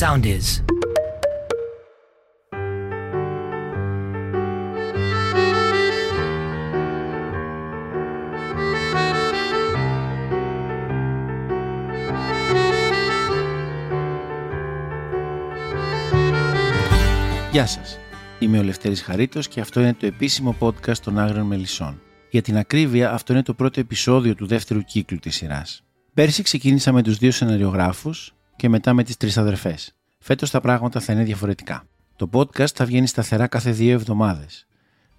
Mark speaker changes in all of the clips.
Speaker 1: Sound is.
Speaker 2: Γεια σας. Είμαι ο Λευτέρης Χαρίτος και αυτό είναι το επίσημο podcast των Άγριων Μελισσών. Για την ακρίβεια, αυτό είναι το πρώτο επεισόδιο του δεύτερου κύκλου της σειράς. Πέρσι ξεκίνησα με τους δύο σεναριογράφους και μετά με τις τρεις αδερφές. Φέτος τα πράγματα θα είναι διαφορετικά. Το podcast θα βγαίνει σταθερά κάθε δύο εβδομάδες.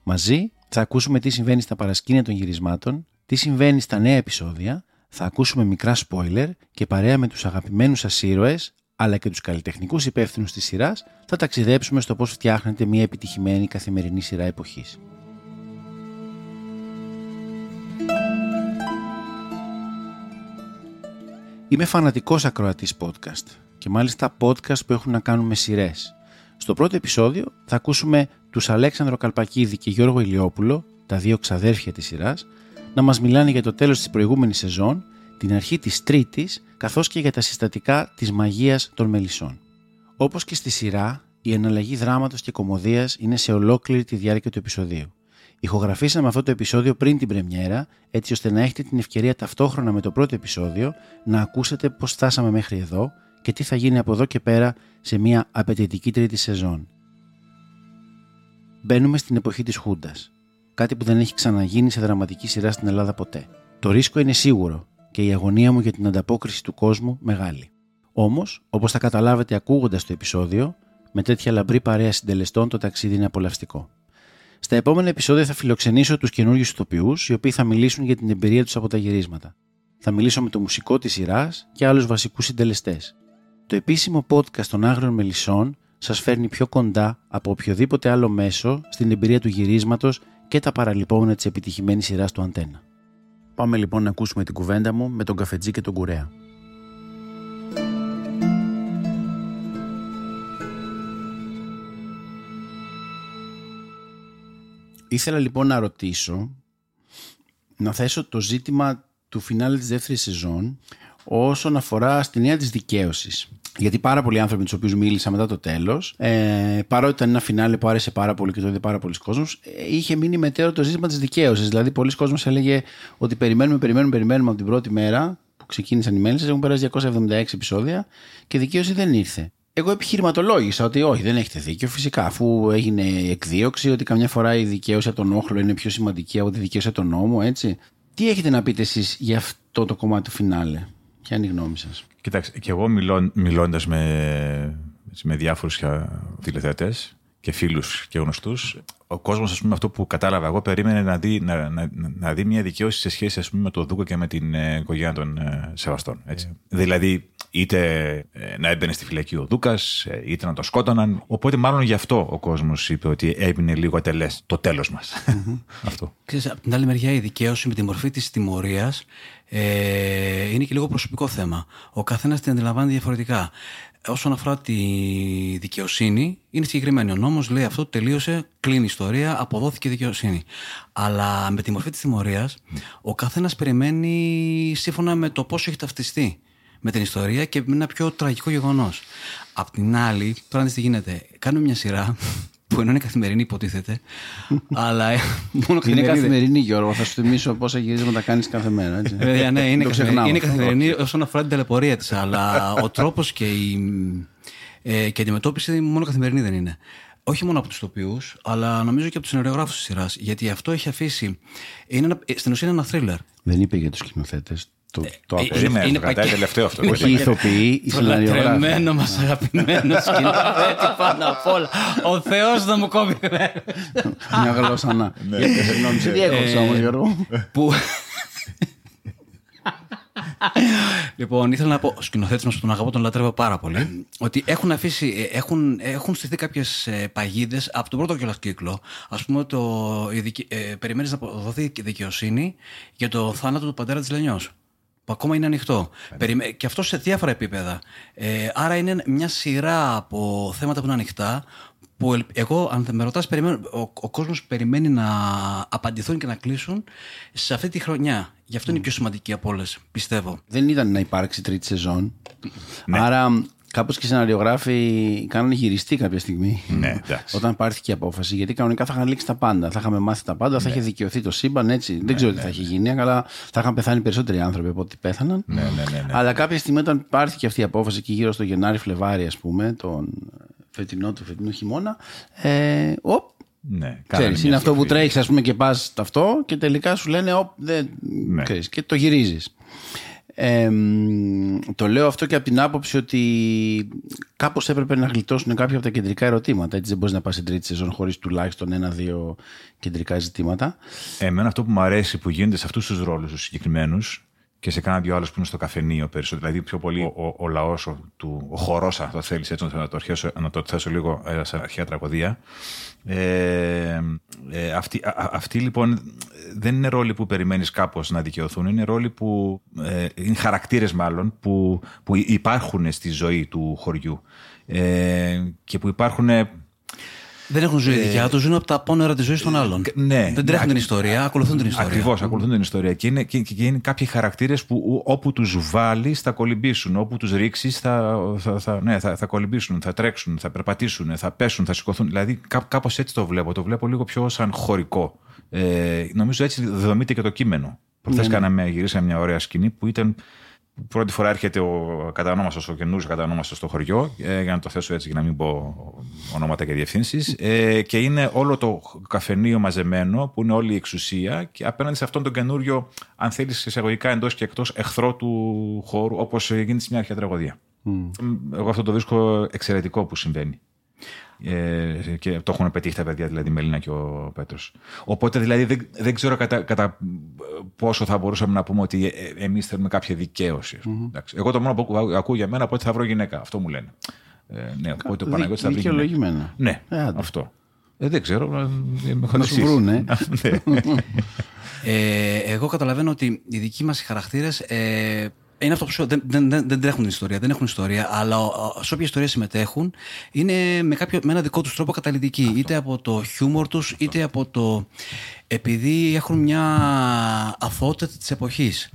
Speaker 2: Μαζί θα ακούσουμε τι συμβαίνει στα παρασκήνια των γυρισμάτων, τι συμβαίνει στα νέα επεισόδια, θα ακούσουμε μικρά spoiler και παρέα με τους αγαπημένους σας ήρωες, αλλά και τους καλλιτεχνικούς υπεύθυνους της σειράς, θα ταξιδέψουμε στο πώς φτιάχνεται μια επιτυχημένη καθημερινή σειρά εποχής. Είμαι φανατικός ακροατής podcast και μάλιστα podcast που έχουν να κάνουν με σειρές. Στο πρώτο επεισόδιο θα ακούσουμε τους Αλέξανδρο Καλπακίδη και Γιώργο Ηλιόπουλο, τα δύο ξαδέρφια της σειράς, να μας μιλάνε για το τέλος της προηγούμενης σεζόν, την αρχή της τρίτης, καθώς και για τα συστατικά της μαγείας των μελισσών. Όπως και στη σειρά, η εναλλαγή δράματος και κομμωδίας είναι σε ολόκληρη τη διάρκεια του επεισοδίου. Ηχογραφήσαμε αυτό το επεισόδιο πριν την πρεμιέρα, έτσι ώστε να έχετε την ευκαιρία ταυτόχρονα με το πρώτο επεισόδιο να ακούσετε πώς φτάσαμε μέχρι εδώ και τι θα γίνει από εδώ και πέρα σε μια απαιτητική τρίτη σεζόν. Μπαίνουμε στην εποχή της Χούντας, κάτι που δεν έχει ξαναγίνει σε δραματική σειρά στην Ελλάδα ποτέ. Το ρίσκο είναι σίγουρο και η αγωνία μου για την ανταπόκριση του κόσμου μεγάλη. Όμως, όπως θα καταλάβετε ακούγοντας το επεισόδιο, με τέτοια λαμπρή παρέα συντελεστών το ταξίδι είναι απολαυστικό. Στα επόμενα επεισόδια θα φιλοξενήσω τους καινούριου ηθοποιούς, οι οποίοι θα μιλήσουν για την εμπειρία τους από τα γυρίσματα. Θα μιλήσω με το μουσικό της σειράς και άλλους βασικούς συντελεστές. Το επίσημο podcast των Άγριων Μελισσών σας φέρνει πιο κοντά από οποιοδήποτε άλλο μέσο στην εμπειρία του γυρίσματος και τα παραλυπόμενα της επιτυχημένης σειράς του Αντένα. Πάμε λοιπόν να ακούσουμε την κουβέντα μου με τον καφετζή και τον κουρέα. Ήθελα λοιπόν να ρωτήσω, να θέσω το ζήτημα του φινάλε της δεύτερης σεζόν όσον αφορά στη νέα της δικαίωσης. Γιατί πάρα πολλοί άνθρωποι με τους οποίους μίλησα μετά το τέλος, ε, παρότι ήταν ένα φινάλε που άρεσε πάρα πολύ και το είδε πάρα πολλοί κόσμος, ε, είχε μείνει μετέωρο το ζήτημα της δικαίωσης. Δηλαδή, πολλοί κόσμοι έλεγε ότι περιμένουμε, περιμένουμε, περιμένουμε από την πρώτη μέρα που ξεκίνησαν οι μέλισσες. Έχουν περάσει 276 επεισόδια και δικαίωση δεν ήρθε. Εγώ επιχειρηματολόγησα ότι όχι, δεν έχετε δίκιο. Φυσικά, αφού έγινε εκδίωξη, ότι καμιά φορά η δικαίωση από τον όχλο είναι πιο σημαντική από τη δικαίωση από τον νόμο, έτσι. Τι έχετε να πείτε εσείς για αυτό το κομμάτι του φινάλε, Ποια είναι η γνώμη σας;
Speaker 3: Κοιτάξτε, και εγώ μιλώ, μιλώντας με, με διάφορους τηλεθεατές και φίλους και γνωστούς, ο κόσμος, ας πούμε, αυτό που κατάλαβα εγώ, περίμενε να δει, να, να, να δει μια δικαίωση σε σχέση, ας πούμε, με τον Δούκο και με την ε, οικογένεια των ε, Σεβαστών. Έτσι. Yeah. Δηλαδή, είτε ε, να έμπαινε στη φυλακή ο Δούκας, ε, είτε να το σκότωναν. Οπότε, μάλλον γι' αυτό ο κόσμος είπε ότι έμεινε λίγο ατελές το τέλος μας. Mm-hmm. αυτό.
Speaker 4: Ξέρεις, από την άλλη μεριά, η δικαίωση με τη μορφή της τιμωρίας ε, είναι και λίγο προσωπικό θέμα. Ο καθένας την αντιλαμβάνει διαφορετικά. Όσον αφορά τη δικαιοσύνη, είναι συγκεκριμένη. Ο νόμος λέει αυτό τελείωσε, κλείνει η ιστορία, αποδόθηκε δικαιοσύνη. Αλλά με τη μορφή της τιμωρίας, ο καθένας περιμένει σύμφωνα με το πόσο έχει ταυτιστεί με την ιστορία και με ένα πιο τραγικό γεγονός. Απ' την άλλη, τώρα τι γίνεται. Κάνουμε μια σειρά που ενώ είναι καθημερινή υποτίθεται, αλλά
Speaker 2: μόνο καθημερινή. Είναι καθημερινή, Γιώργο. Θα σου θυμίσω πόσα γυρίσματα κάνεις κάθε μέρα. Έτσι.
Speaker 4: Ε, ναι, είναι, καθημερινή, είναι καθημερινή όσον αφορά την ταλαιπωρία της. αλλά ο τρόπος και η, ε, και η αντιμετώπιση μόνο καθημερινή δεν είναι. Όχι μόνο από τους τοπιούς, αλλά νομίζω και από τους σενεριογράφους της σειράς. Γιατί αυτό έχει αφήσει. Είναι στην ουσία είναι ένα θρίλερ.
Speaker 2: Δεν είπε για τους σκηνοθέτες. Το, το
Speaker 3: ε, είναι, είναι κρατάει τελευταίο αυτό.
Speaker 2: Όχι οι ηθοποιοί, οι σεναριογράφοι.
Speaker 4: Το μας αγαπημένο σκηνοθέτη πάνω απ' όλα. Ο Θεός να μου κόβει.
Speaker 2: Μια γλώσσα να. Συγγνώμη, σε διέκοψα όμως, Γιώργο. Που.
Speaker 4: λοιπόν, ήθελα να πω, ο σκηνοθέτης μας που τον αγαπώ, τον λατρεύω πάρα πολύ, ότι έχουν αφήσει, έχουν, έχουν στηθεί κάποιες παγίδες από τον πρώτο κιόλας κύκλο. Α πούμε, το, ε, περιμένεις να δοθεί δικαιοσύνη για το θάνατο του πατέρα της Λενιός που ακόμα είναι ανοιχτό. Και αυτό σε διάφορα επίπεδα. Ε, άρα είναι μια σειρά από θέματα που είναι ανοιχτά, που εγώ, αν με ρωτάς, ο, ο κόσμος περιμένει να απαντηθούν και να κλείσουν σε αυτή τη χρονιά. Γι' αυτό είναι η πιο σημαντική από όλες, πιστεύω.
Speaker 2: Δεν ήταν να υπάρξει τρίτη σεζόν. Ναι. Άρα Κάπως και οι σεναριογράφοι κάνανε γυριστή κάποια στιγμή.
Speaker 3: Ναι, εντάξει.
Speaker 2: Όταν πάρθηκε η απόφαση. Γιατί κανονικά θα είχαν λήξει τα πάντα. Θα είχαμε μάθει τα πάντα, θα είχε δικαιωθεί το σύμπαν έτσι. Δεν ξέρω τι θα είχε γίνει, αλλά θα είχαν πεθάνει περισσότεροι άνθρωποι από ό,τι πέθαναν.
Speaker 3: Ναι, ναι, ναι, ναι.
Speaker 2: Αλλά κάποια στιγμή όταν πάρθηκε αυτή η απόφαση και γύρω στο Γενάρη-Φλεβάρι, ας πούμε, τον φετινό του φετινού χειμώνα. Ε, οπ,
Speaker 3: ναι, κάνανε
Speaker 2: Ξέρεις,
Speaker 3: μια
Speaker 2: είναι αυτό που
Speaker 3: ευκαιρία.
Speaker 2: τρέχεις, ας πούμε, και πας αυτό και τελικά σου λένε, Οπ, δεν.
Speaker 3: Ναι.
Speaker 2: Ξέρεις, και το γυρίζεις. Ε, μ, το λέω αυτό και από την άποψη ότι κάπως έπρεπε να γλιτώσουν κάποια από τα κεντρικά ερωτήματα. Έτσι δεν μπορείς να πας στην τρίτη σεζόν χωρίς τουλάχιστον ένα-δύο κεντρικά ζητήματα.
Speaker 3: Εμένα αυτό που μου αρέσει που γίνεται σε αυτούς τους ρόλους τους συγκεκριμένους και σε κάνα δυο άλλους που είναι στο καφενείο περισσότερο. Δηλαδή πιο πολύ ο, ο, ο λαός, ο, του- ο χορός, αν το θέλεις έτσι, να το, αρχίσω, να το θέσω λίγο ε, σε αρχαία τραγωδία. Ε, ε, αυτοί, α- α- αυτοί λοιπόν δεν είναι ρόλοι που περιμένεις κάπως να δικαιωθούν. Είναι ρόλοι που. Ε, είναι χαρακτήρες μάλλον που, που υπάρχουν στη ζωή του χωριού. Ε, και που υπάρχουν
Speaker 4: Δεν έχουν ζωή δικιά τους, ζουν από τα πόνερα της ζωής των άλλων.
Speaker 3: ναι.
Speaker 4: Δεν τρέχουν
Speaker 3: Α-
Speaker 4: την ιστορία, ακολουθούν την ιστορία.
Speaker 3: Ακριβώς, ακολουθούν την ιστορία. Και είναι, και, και είναι κάποιοι χαρακτήρες που ου- όπου τους βάλεις θα κολυμπήσουν. Όπου τους ρίξεις θα, θα, θα, ναι, θα, θα κολυμπήσουν, θα τρέξουν, θα περπατήσουν, θα πέσουν, θα σηκωθούν. Δηλαδή κά, κάπως έτσι το βλέπω. Το βλέπω λίγο πιο σαν χωρικό. Ε, νομίζω έτσι δομείται και το κείμενο. Προχθές κάναμε, γυρίσαμε μια ωραία σκηνή που ήταν. Πρώτη φορά έρχεται ο κατανόμαστος, ο καινούριος κατανόμαστος στο χωριό, ε, για να το θέσω έτσι για να μην πω ονόματα και διευθύνσεις. Ε, και είναι όλο το καφενείο μαζεμένο, που είναι όλη η εξουσία, και απέναντι σε αυτόν τον καινούριο, αν θέλεις, εισαγωγικά εντός και εκτός εχθρό του χώρου, όπως γίνεται σε μια αρχαία τραγωδία. Εγώ αυτό το βρίσκω εξαιρετικό που συμβαίνει. Ε, και το έχουν πετύχει τα παιδιά, δηλαδή η Μελίνα και ο Πέτρος. Οπότε δηλαδή δεν, δεν ξέρω κατά, κατά πόσο θα μπορούσαμε να πούμε ότι ε, εμείς θέλουμε κάποια δικαίωση. ας πούμε. Εντάξει. Εγώ το μόνο που ακού- ακούω για μένα από ότι θα βρω γυναίκα. Αυτό μου λένε. Ε, ναι, οπότε ο
Speaker 2: Δι-
Speaker 3: Παναγιώτης θα βρει γυναίκα.
Speaker 2: δικαιολογημένα.
Speaker 3: Ναι,
Speaker 2: Ε, άντε.
Speaker 3: αυτό. Ε, δεν ξέρω. ε, με
Speaker 2: Να σου βρούνε.
Speaker 3: Ναι.
Speaker 4: Ε, εγώ καταλαβαίνω ότι οι δικοί μας χαρακτήρες ε, είναι αυτό που σου δεν, δεν, δεν, δεν τρέχουν την ιστορία, δεν έχουν ιστορία, αλλά ο- ο- σε όποια ιστορία συμμετέχουν είναι με, κάποιο, με ένα δικό τους τρόπο καταλητικοί. Είτε από το χιούμορ τους, είτε από το. επειδή έχουν μια αθωότητα της εποχής.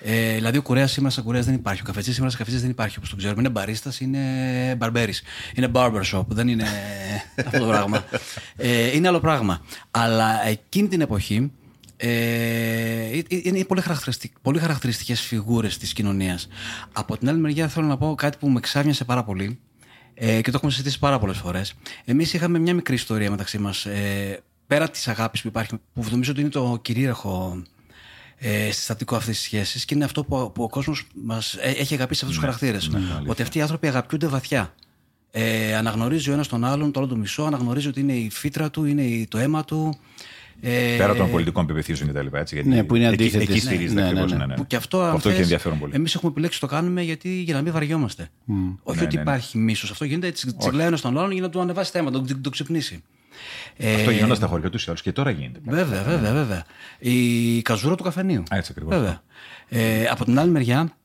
Speaker 4: Ε, δηλαδή, ο κουρέας σήμερα σαν κουρέας δεν υπάρχει. Ο καφετζής σήμερα σαν καφετζής δεν υπάρχει όπως το ξέρουμε. Είναι μπαρίστας, είναι μπαρμπέρι. Είναι barbershop, δεν είναι αυτό το πράγμα. Ε, είναι άλλο πράγμα. Αλλά εκείνη την εποχή ε, είναι πολύ, χαρακτηριστικ, πολύ χαρακτηριστικές φιγούρες της κοινωνίας. Από την άλλη μεριά θέλω να πω κάτι που με ξάρνιασε πάρα πολύ ε, και το έχουμε συζητήσει πάρα πολλές φορές. Εμείς είχαμε μια μικρή ιστορία μεταξύ μας, ε, πέρα της αγάπης που υπάρχει, που νομίζω ότι είναι το κυρίαρχο ε, συστατικό αυτής της σχέσης και είναι αυτό που, που ο κόσμος μας έχει αγαπήσει αυτούς τους χαρακτήρες. ότι αυτοί οι άνθρωποι αγαπιούνται βαθιά. Ε, αναγνωρίζει ο ένας τον άλλον, το άλλο το μισό, αναγνωρίζει ότι είναι η φύτρα του, είναι η- το αίμα του. Ε,
Speaker 3: Πέρα των πολιτικών πεπιθήσεων και τα λοιπά. Έτσι, γιατί
Speaker 2: Ναι, που είναι
Speaker 3: εκεί,
Speaker 2: αντίθετες.
Speaker 3: εκεί στηρίζεται
Speaker 2: Ναι, ναι,
Speaker 3: ακριβώς,
Speaker 2: ναι.
Speaker 3: ναι, ναι.
Speaker 4: Που και αυτό, αν
Speaker 3: αυτό έχει
Speaker 4: θες,
Speaker 3: ενδιαφέρον πολύ.
Speaker 4: Εμείς έχουμε επιλέξει το κάνουμε γιατί, για να μην βαριόμαστε. Όχι
Speaker 3: Ναι,
Speaker 4: ότι
Speaker 3: ναι, ναι.
Speaker 4: υπάρχει μίσος. Αυτό γίνεται έτσι, τσιγκλάει ένας τον άλλον για να του ανεβάσει θέμα, να τον, τον ξυπνήσει. Ε,
Speaker 3: Αυτό γινόταν στα χωριά τους ή άλλους και τώρα γίνεται.
Speaker 4: Βέβαια, βέβαια, βέβαια. Η καζούρα του καφενείου.
Speaker 3: Έτσι ακριβώς.
Speaker 4: Βέβαια. Ε, από την άλλη μεριά,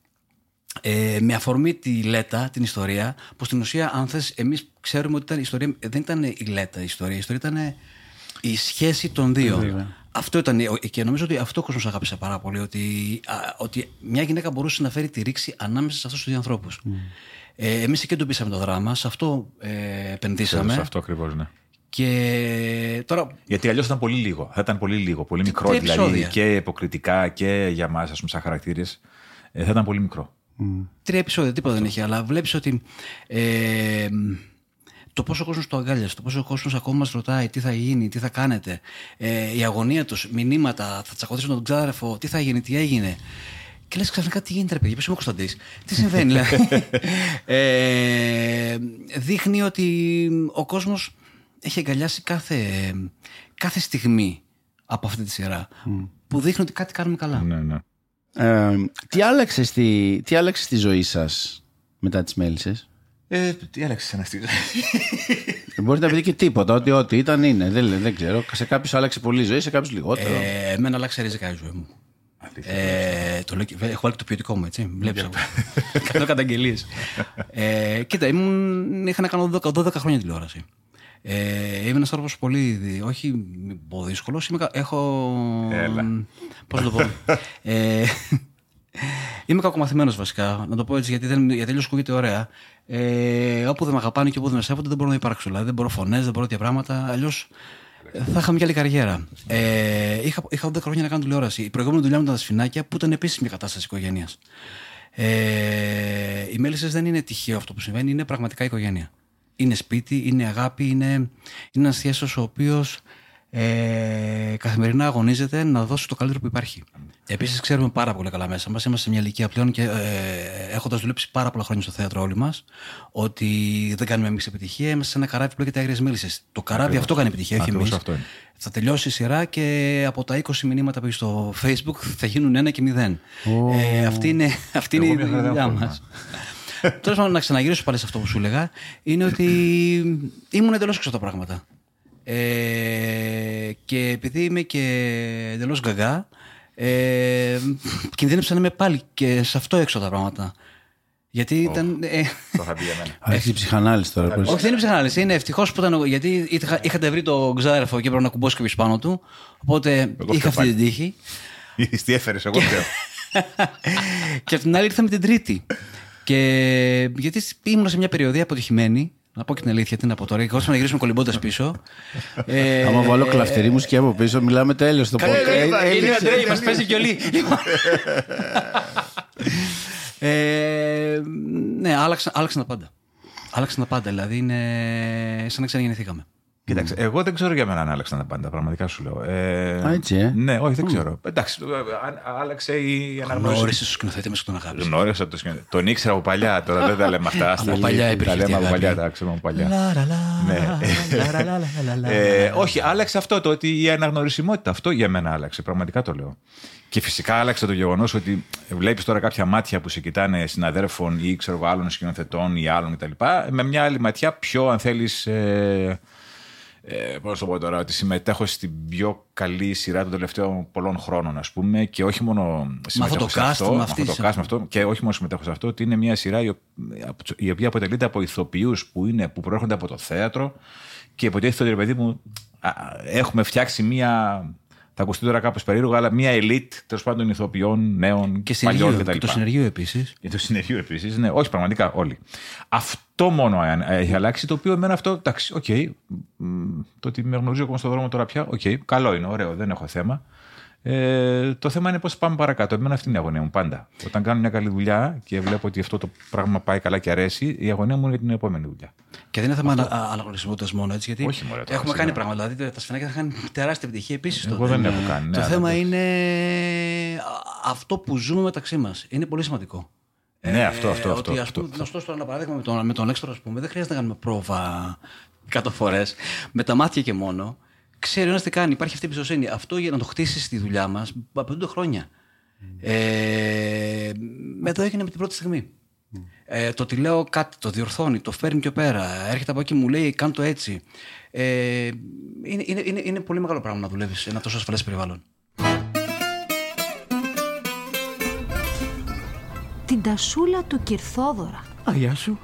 Speaker 4: ε, με αφορμή τη Λέτα, την ιστορία, που στην ουσία, αν θες, εμείς ξέρουμε ότι ήταν η ιστορία, δεν ήταν η Λέτα η ιστορία, η ιστορία ήταν η σχέση των δύο. Αυτό ήταν, και νομίζω ότι αυτό ο κόσμος αγάπησε πάρα πολύ, ότι, α, ότι μια γυναίκα μπορούσε να φέρει τη ρήξη ανάμεσα σε αυτούς τους δύο ανθρώπους. Ε, εμείς εκεί εντοπίσαμε το δράμα, σε αυτό ε, επενδύσαμε.
Speaker 3: Σε αυτό ακριβώς, ναι.
Speaker 4: Και τώρα
Speaker 3: Γιατί αλλιώς ήταν πολύ λίγο. Θα ήταν πολύ λίγο. Πολύ μικρό
Speaker 4: τρία
Speaker 3: δηλαδή
Speaker 4: επεισόδια.
Speaker 3: και υποκριτικά και για εμά, ας πούμε, σαν χαρακτήρες. Ε, θα ήταν πολύ μικρό.
Speaker 4: Τρία επεισόδια, τίποτα δεν έχει, αλλά βλέπεις ότι ε, το πόσο ο κόσμος το αγκάλιασε, το πόσο ο κόσμος ακόμα μας ρωτάει τι θα γίνει, τι θα κάνετε, ε, η αγωνία τους, μηνύματα, θα τσακωθήσουν τον ξάδερφο, τι θα γίνει, τι έγινε. Και λες ξαφνικά τι γίνεται, ρε παιδιά, ποιο είμαι ο Κωνσταντής, τι συμβαίνει, δηλαδή. ε, δείχνει ότι ο κόσμος έχει αγκαλιάσει κάθε, κάθε στιγμή από αυτή τη σειρά. Που δείχνει ότι κάτι κάνουμε καλά.
Speaker 3: Ναι, ναι.
Speaker 2: Ε, τι, άλλαξες στη, τι άλλαξες στη ζωή σας μετά τις μέλισσες;
Speaker 3: Ε, τι άλλαξε ένα στυλ.
Speaker 2: Μπορείτε να πείτε και τίποτα, ότι ό,τι ήταν είναι. Δεν, δεν ξέρω. Σε κάποιους άλλαξε πολύ η ζωή, σε κάποιους λιγότερο.
Speaker 4: Ε, εμένα άλλαξε ριζικά η ζωή μου. Ε, το λέω, και- έχω βάλει και το ποιοτικό μου, έτσι. Βλέπεις εγώ. Κάνω καταγγελίες. ε, κοίτα, ήμουν, είχα να κάνω 12, 12 χρόνια τηλεόραση. Ε, είμαι ένας άνθρωπος πολύ. δι- Όχι μη πω δύσκολο. Έχω.
Speaker 3: Έλα.
Speaker 4: Πώς να το πω. ε, είμαι κακομαθημένος βασικά. Να το πω έτσι γιατί, δεν, γιατί αλλιώς ακούγεται ωραία. Ε, όπου δεν με αγαπάνε και όπου δεν με σέβονται, δεν μπορώ να υπάρξω. Δηλαδή, δεν μπορώ φωνές, δεν μπορώ τέτοια πράγματα. Αλλιώς θα είχαμε και άλλη καριέρα. Ε, είχα, είχα 10 χρόνια να κάνω τηλεόραση. Η προηγούμενη δουλειά μου ήταν τα σφινάκια, που ήταν επίσης μια κατάσταση οικογένειας. Ε, οι μέλισσες δεν είναι τυχαίο αυτό που συμβαίνει, είναι πραγματικά οικογένεια. Είναι σπίτι, είναι αγάπη, είναι, είναι ένας θέσος ο οποίος ε, καθημερινά αγωνίζεται να δώσει το καλύτερο που υπάρχει. Επίσης, ξέρουμε πάρα πολύ καλά μέσα μας, είμαστε σε μια ηλικία πλέον και ε, έχοντας δουλέψει πάρα πολλά χρόνια στο θέατρο όλοι μας, ότι δεν κάνουμε εμείς επιτυχία. Είμαστε σε ένα καράβι που λέγεται Άγριες Μίλησε. Το καράβι αυτό κάνει επιτυχία, όχι εμείς. Θα τελειώσει η σειρά και από τα 20 μηνύματα που έχεις στο Facebook θα γίνουν ένα και μηδέν. Oh. Ε, αυτή είναι, αυτή είναι η δουλειά μας. Τέλος πάντων, να ξαναγυρίσω πάλι σε αυτό που σου έλεγα, είναι ότι ήμουν εντελώς έξω τα πράγματα. Ε, και επειδή είμαι και εντελώς γκαγκά, ε, κινδύνεψα να είμαι πάλι και σε αυτό έξω τα πράγματα. Γιατί ήταν. Ε,
Speaker 3: το θα πει για μένα.
Speaker 2: Άρχισε η ψυχανάλυση τώρα.
Speaker 4: Όχι, δεν είναι ψυχανάλυση. Είναι ευτυχώς που ήταν. Γιατί είχα, είχατε βρει τον ξάδερφο και έπρεπε να κουμπώσει κάποιος πάνω του. Οπότε είχα αυτή την τύχη.
Speaker 3: Τι έφερες, εγώ ξέρω.
Speaker 4: και απ' την άλλη ήρθα με την Τρίτη. Και γιατί ήμουν σε μια περιοδία αποτυχημένη να πω και την αλήθεια, τι να πω τώρα. Εγώ να γυρίσουμε κολυμπώντας πίσω.
Speaker 2: ε, Άμα βάλω κλαφτερή μου και από πίσω, μιλάμε τέλειος στο
Speaker 4: podcast. Είναι ο Αντρέι, μας παίζει και όλοι. ε, ναι, άλλαξαν, άλλαξαν τα πάντα. Άλλαξαν τα πάντα. Δηλαδή είναι σαν να ξαναγεννηθήκαμε.
Speaker 3: Κοίταξε, εγώ δεν ξέρω για μένα αν άλλαξαν τα πάντα, πραγματικά σου λέω.
Speaker 2: Ε, Α, έτσι, ε.
Speaker 3: Ναι, όχι, δεν ξέρω. Εντάξει, άλλαξε η
Speaker 4: αναγνώριση. Γνώρισες το σκηνοθέτη μέσα τον αγάπη.
Speaker 3: Γνώρισα το σκηνοθέτη. Τον ήξερα από παλιά, τώρα δεν τα λέμε αυτά.
Speaker 4: Από παλιά υπήρχε.
Speaker 3: Τα λέμε από παλιά, τα ξέρουμε από παλιά. Όχι, άλλαξε αυτό το ότι η αναγνωρισιμότητα. Αυτό για μένα άλλαξε, πραγματικά το λέω. Και φυσικά άλλαξε το γεγονός ότι βλέπεις τώρα κάποια μάτια που σε κοιτάνε συναδέρφων ή ξέρω άλλων σκηνοθετών ή άλλων κτλ. Με μια άλλη ματιά πιο, αν θέλεις, ε, πώς το πω τώρα, ότι συμμετέχω στην πιο καλή σειρά των τελευταίων πολλών χρόνων, ας πούμε, και όχι μόνο συμμετέχω σε αυτό, με αυτό, το αυτό, και όχι μόνο συμμετέχω σε αυτό, ότι είναι μια σειρά η οποία αποτελείται από ηθοποιούς που, είναι, που προέρχονται από το θέατρο και υποτίθεται ότι, παιδί μου, έχουμε φτιάξει μια θα ακουστεί τώρα κάπως περίεργο, αλλά μια ελίτ τέλος πάντων ηθοποιών, νέων,
Speaker 4: και παλιών κτλ. Και το συνεργείο επίσης.
Speaker 3: Και το συνεργείο επίσης, ναι, όχι πραγματικά όλοι. Αυτό μόνο έχει αλλάξει, το οποίο εμένα αυτό, εντάξει, OK. Okay, το ότι με γνωρίζει ακόμα στον δρόμο τώρα πια, OK, okay, καλό είναι, ωραίο, δεν έχω θέμα. Ε, το θέμα είναι πώς πάμε παρακάτω. Εμένα αυτή είναι η αγωνία μου πάντα. Όταν κάνω μια καλή δουλειά και βλέπω ότι αυτό το πράγμα πάει καλά και αρέσει, η αγωνία μου είναι την επόμενη δουλειά.
Speaker 4: Και δεν είναι θέμα αυτό... αναγνωρισιμότητας μόνο έτσι. Γιατί
Speaker 3: Όχι, μωρέ,
Speaker 4: έχουμε κάνει πράγματα. Δηλαδή τα σφινάκια θα κάνει τεράστια επιτυχία επίσης.
Speaker 3: Εγώ δεν έχω κάνει.
Speaker 4: Ναι, το θέμα είναι αυτό που ζούμε μεταξύ μας. Είναι πολύ σημαντικό.
Speaker 3: Ναι, αυτό, αυτό.
Speaker 4: Ε, ότι, αυτό, πούμε, αυτό. τώρα ένα παράδειγμα με τον, με τον έξτρο, πούμε, δεν χρειάζεται να κάνουμε πρόβα 100 φορές. Με τα μάτια και μόνο ξέρει ένας τι κάνει. Υπάρχει αυτή η εμπιστοσύνη. Αυτό για να το χτίσεις στη δουλειά μας απαιτούνται χρόνια. Mm. Ε, εδώ έγινε με την πρώτη στιγμή. Mm. Ε, το ότι λέω κάτι, το διορθώνει, το φέρνει πιο πέρα. Έρχεται από εκεί μου λέει, κάνω το έτσι. Ε, είναι, είναι, είναι, είναι πολύ μεγάλο πράγμα να δουλεύεις σε ένα τόσο ασφαλές περιβάλλον.
Speaker 1: Την τασούλα του Κυρθόδωρα.
Speaker 4: Αγιά σου.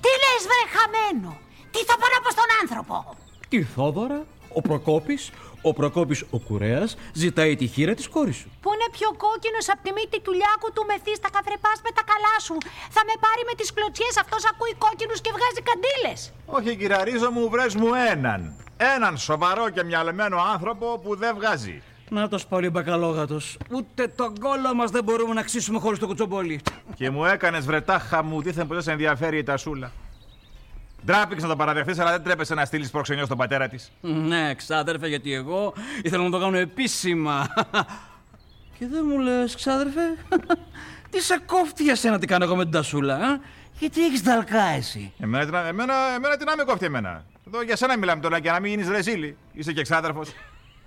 Speaker 1: Τι λες βρε χαμένο. Τι θα πω να πω στον άνθρωπο.
Speaker 4: Κυρθόδωρα, ο Προκόπης, ο Προκόπης ο κουρέας, ζητάει τη χείρα της κόρης σου.
Speaker 1: Που είναι πιο κόκκινος από τη μύτη του Λιάκου του μεθύ στα καφρεπάς με τα καλά σου. Θα με πάρει με τις κλωτσιές, αυτός ακούει κόκκινους και βγάζει καντήλες.
Speaker 5: Όχι, κυραρίζω μου, βρες μου έναν. Έναν σοβαρό και μυαλεμένο άνθρωπο που δεν βγάζει.
Speaker 4: Να το πάλι μπακαλόγατος. Ούτε τον κόλλο μας δεν μπορούμε να ξύσουμε χωρίς το κουτσομπόλι.
Speaker 5: Και μου έκανες βρετάχα μου, δίθεν που δεν σε ενδιαφέρει η τασούλα. Ντράπηξε να το παραδεχθείς, αλλά δεν τρέπεσαι να στείλεις προξενιό στον πατέρα της.
Speaker 4: Ναι, ξάδερφε, γιατί εγώ ήθελα να το κάνω επίσημα. Και δεν μου λες, ξάδερφε, τι σε κόφτει για σένα τι κάνω εγώ με την τασούλα, α; Γιατί έχεις δαλκά εσύ;
Speaker 5: Εμένα, εμένα, εμένα τι να με κόφτει εμένα. Εδώ για σένα μιλάμε τώρα και να μην γίνεις ρεζίλη. Είσαι και ξάδερφος.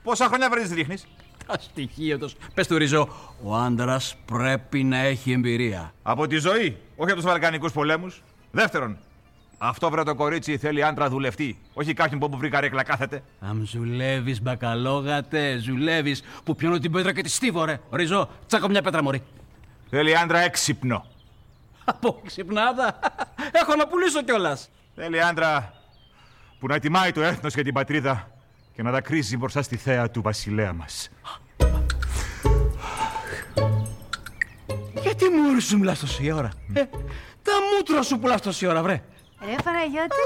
Speaker 5: Πόσα χρόνια βρει ρίχνεις;
Speaker 4: Τα στοιχεία τους. Πες του Ριζό, ο άντρας πρέπει να έχει εμπειρία.
Speaker 5: Από τη ζωή, όχι από τους Βαλκανικούς πολέμους. Δεύτερον, αυτό βρε το κορίτσι θέλει άντρα δουλευτή. Όχι κάποιον που βρει καρέκλα κάθεται.
Speaker 4: Αμ ζουλεύεις, μπακαλόγατε, ζουλεύεις. Που πιώνω την πέτρα και τη στίβω, ρε. Ριζό, τσάκω μια πέτρα, Μωρή.
Speaker 5: Θέλει άντρα έξυπνο.
Speaker 4: Από ξυπνάδα. Έχω να πουλήσω κιόλας.
Speaker 5: Θέλει άντρα που να τιμάει το έθνος και την πατρίδα και να τα κρίζει μπροστά στη θέα του βασιλέα μας.
Speaker 4: Γιατί μου σου μιλάς τόση ώρα. Ε, Τα μούτρα σου πουλάς τόση ώρα, βρε.
Speaker 1: Ρε Παναγιώτη,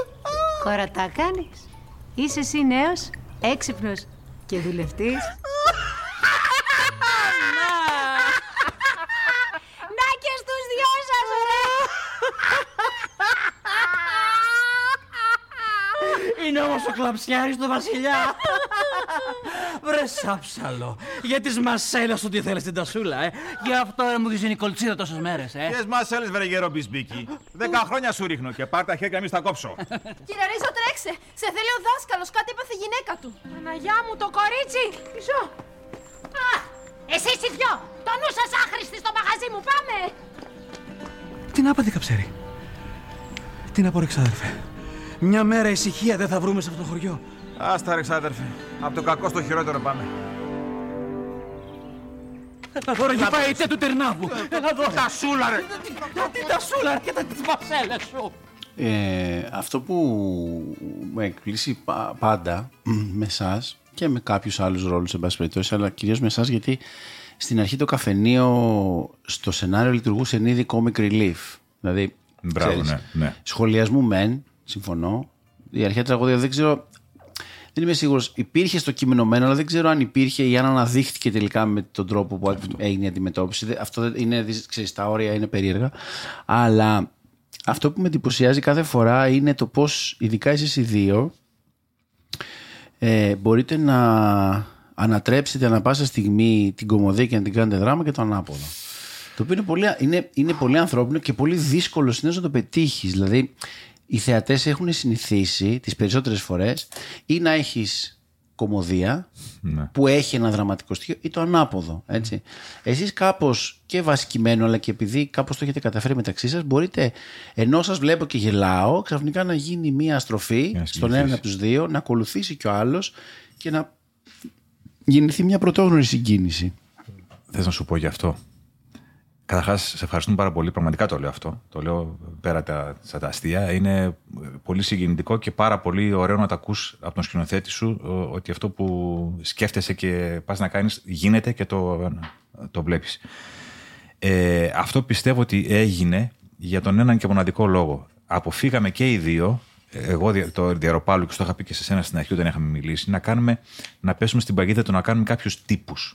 Speaker 1: κορατά κάνεις. Είσαι εσύ νέος, έξυπνος και δουλευτής. Να και στους δυο σας, ρε!
Speaker 4: Είναι όμως ο κλαψιάρης του βασιλιά. Βρε σάψαλο. Για τις μασέλες ότι θέλεις την τασούλα, ε; Γι' αυτό ε, μου δίνει κολτσίδα τόσες μέρες, ε;
Speaker 5: Ποιες μας έλεγες βρε γέρο μπισμπίκι. Δέκα χρόνια σου ρίχνω και πάρ' τα χέρια μη στα κόψω.
Speaker 6: Κύριε Ρίζο, τρέξε. Σε θέλει ο δάσκαλος. Κάτι έπαθε η γυναίκα του.
Speaker 1: Παναγιά μου το κορίτσι! Πισώ! Α, εσείς οι δυο! Το νου σας άχρηστη στο μαγαζί μου, πάμε!
Speaker 4: Τι να πάθει καψέρι. Τι να πω, ρε ξάδερφε. Μια μέρα ησυχία δεν θα βρούμε σε αυτό το χωριό.
Speaker 5: Άστα ρε ξάδερφε. Από το κακό στο χειρότερο πάμε.
Speaker 4: Έλα τώρα εκεί πάει η του Τερνάβου. Έλα εδώ.
Speaker 5: Τα σούλα ρε.
Speaker 4: Τι τα σούλα και τα τις μασέλες σου.
Speaker 2: Ε, αυτό που με εκπλήσει πα- πάντα με εσάς και με κάποιους άλλους ρόλους εν πάση περιπτώσει, αλλά κυρίως με εσάς γιατί στην αρχή το καφενείο στο σενάριο λειτουργούσε εν είδη comic relief. Δηλαδή,
Speaker 3: Μπράβο,
Speaker 2: ξέρεις,
Speaker 3: ναι, ναι.
Speaker 2: σχολιασμού μεν, συμφωνώ. Η αρχαία τραγωδία δεν ξέρω. Δεν είμαι σίγουρος. Υπήρχε στο κείμενο μεν, αλλά δεν ξέρω αν υπήρχε ή αν αναδείχθηκε τελικά με τον τρόπο που έγινε η αντιμετώπιση. Δεν- Αυτό δεν- είναι, ξέρεις, τα όρια είναι περίεργα. Αλλά αυτό που με εντυπωσιάζει κάθε φορά είναι το πώς, ειδικά εσείς οι δύο, ε, μπορείτε να ανατρέψετε ανα πάσα στιγμή την κομμωδία και να την κάνετε δράμα και το ανάποδο. Το οποίο είναι πολύ, είναι, είναι πολύ ανθρώπινο και πολύ δύσκολο συνήθως να το πετύχεις. Δηλαδή, οι θεατές έχουν συνηθίσει τις περισσότερες φορές ή να έχεις κομμωδία που έχει ένα δραματικό στοιχείο ή το ανάποδο. Έτσι. Εσείς κάπως και βασικημένο αλλά και επειδή κάπως το έχετε καταφέρει μεταξύ σας μπορείτε ενώ σας βλέπω και γελάω ξαφνικά να γίνει μία στροφή
Speaker 3: να
Speaker 2: στον έναν από τους δύο να ακολουθήσει και ο άλλος και να γεννηθεί μια πρωτόγνωρη συγκίνηση.
Speaker 3: Θες να σου πω γι' αυτό; Καταρχάς, σε ευχαριστούμε πάρα πολύ. Πραγματικά το λέω αυτό. Το λέω πέρα τα, στα τα αστεία. Είναι πολύ συγκινητικό και πάρα πολύ ωραίο να τα ακούς από τον σκηνοθέτη σου ο- ότι αυτό που σκέφτεσαι και πας να κάνεις γίνεται και το, το βλέπεις. Ε, αυτό πιστεύω ότι έγινε για τον έναν και μοναδικό λόγο. Αποφύγαμε και οι δύο, εγώ δια- το διαρροπάλου και στο είχα πει και σε σένα στην αρχή όταν είχαμε μιλήσει, να, κάνουμε, να πέσουμε στην παγίδα του να κάνουμε κάποιους τύπους.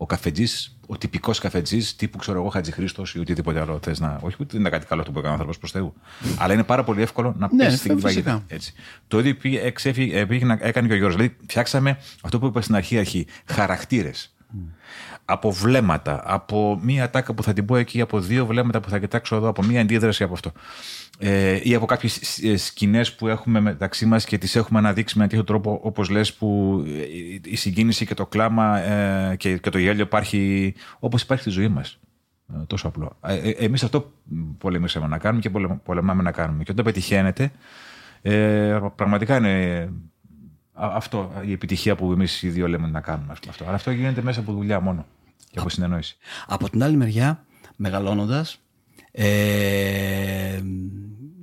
Speaker 3: Ο καφετζής, ο τυπικός καφετζής, τύπου ξέρω εγώ Χατζηχρήστο ή οτιδήποτε άλλο θες να. Όχι, ούτε δεν είναι κάτι καλό αυτό που έκανε ο άνθρωπος προς Θεού. Αλλά είναι πάρα πολύ εύκολο να
Speaker 2: Ναι,
Speaker 3: πέσει στην
Speaker 2: φυσικά.
Speaker 3: παγίδα. Έτσι. Το ίδιο πήγε, εξέφυγε, πήγε να έκανε και ο Γιώργος. Δηλαδή, φτιάξαμε αυτό που είπα στην αρχή, αρχή χαρακτήρες. Από βλέμματα, από μία τάκα που θα την πω εκεί, από δύο βλέμματα που θα κοιτάξω εδώ, από μία αντίδραση από αυτό. Ε, ή από κάποιες σκηνές που έχουμε μεταξύ μας και τις έχουμε αναδείξει με ένα τέτοιο τρόπο, όπως λες, που ε, η συγκίνηση και το κλάμα ε, και, και το γέλιο υπάρχει όπως υπάρχει στη ζωή μας. Ε, τόσο απλό. Ε, ε, Εμείς αυτό πολεμήσαμε να κάνουμε και πολε- πολεμάμε να κάνουμε. Και όταν πετυχαίνεται, ε, πραγματικά είναι α- αυτό η επιτυχία που εμείς οι δύο λέμε να κάνουμε. ας πούμε, αυτό. Αλλά αυτό γίνεται μέσα από δουλειά μόνο και από συνεννόηση.
Speaker 4: Από την άλλη μεριά, μεγαλώνοντας, ε,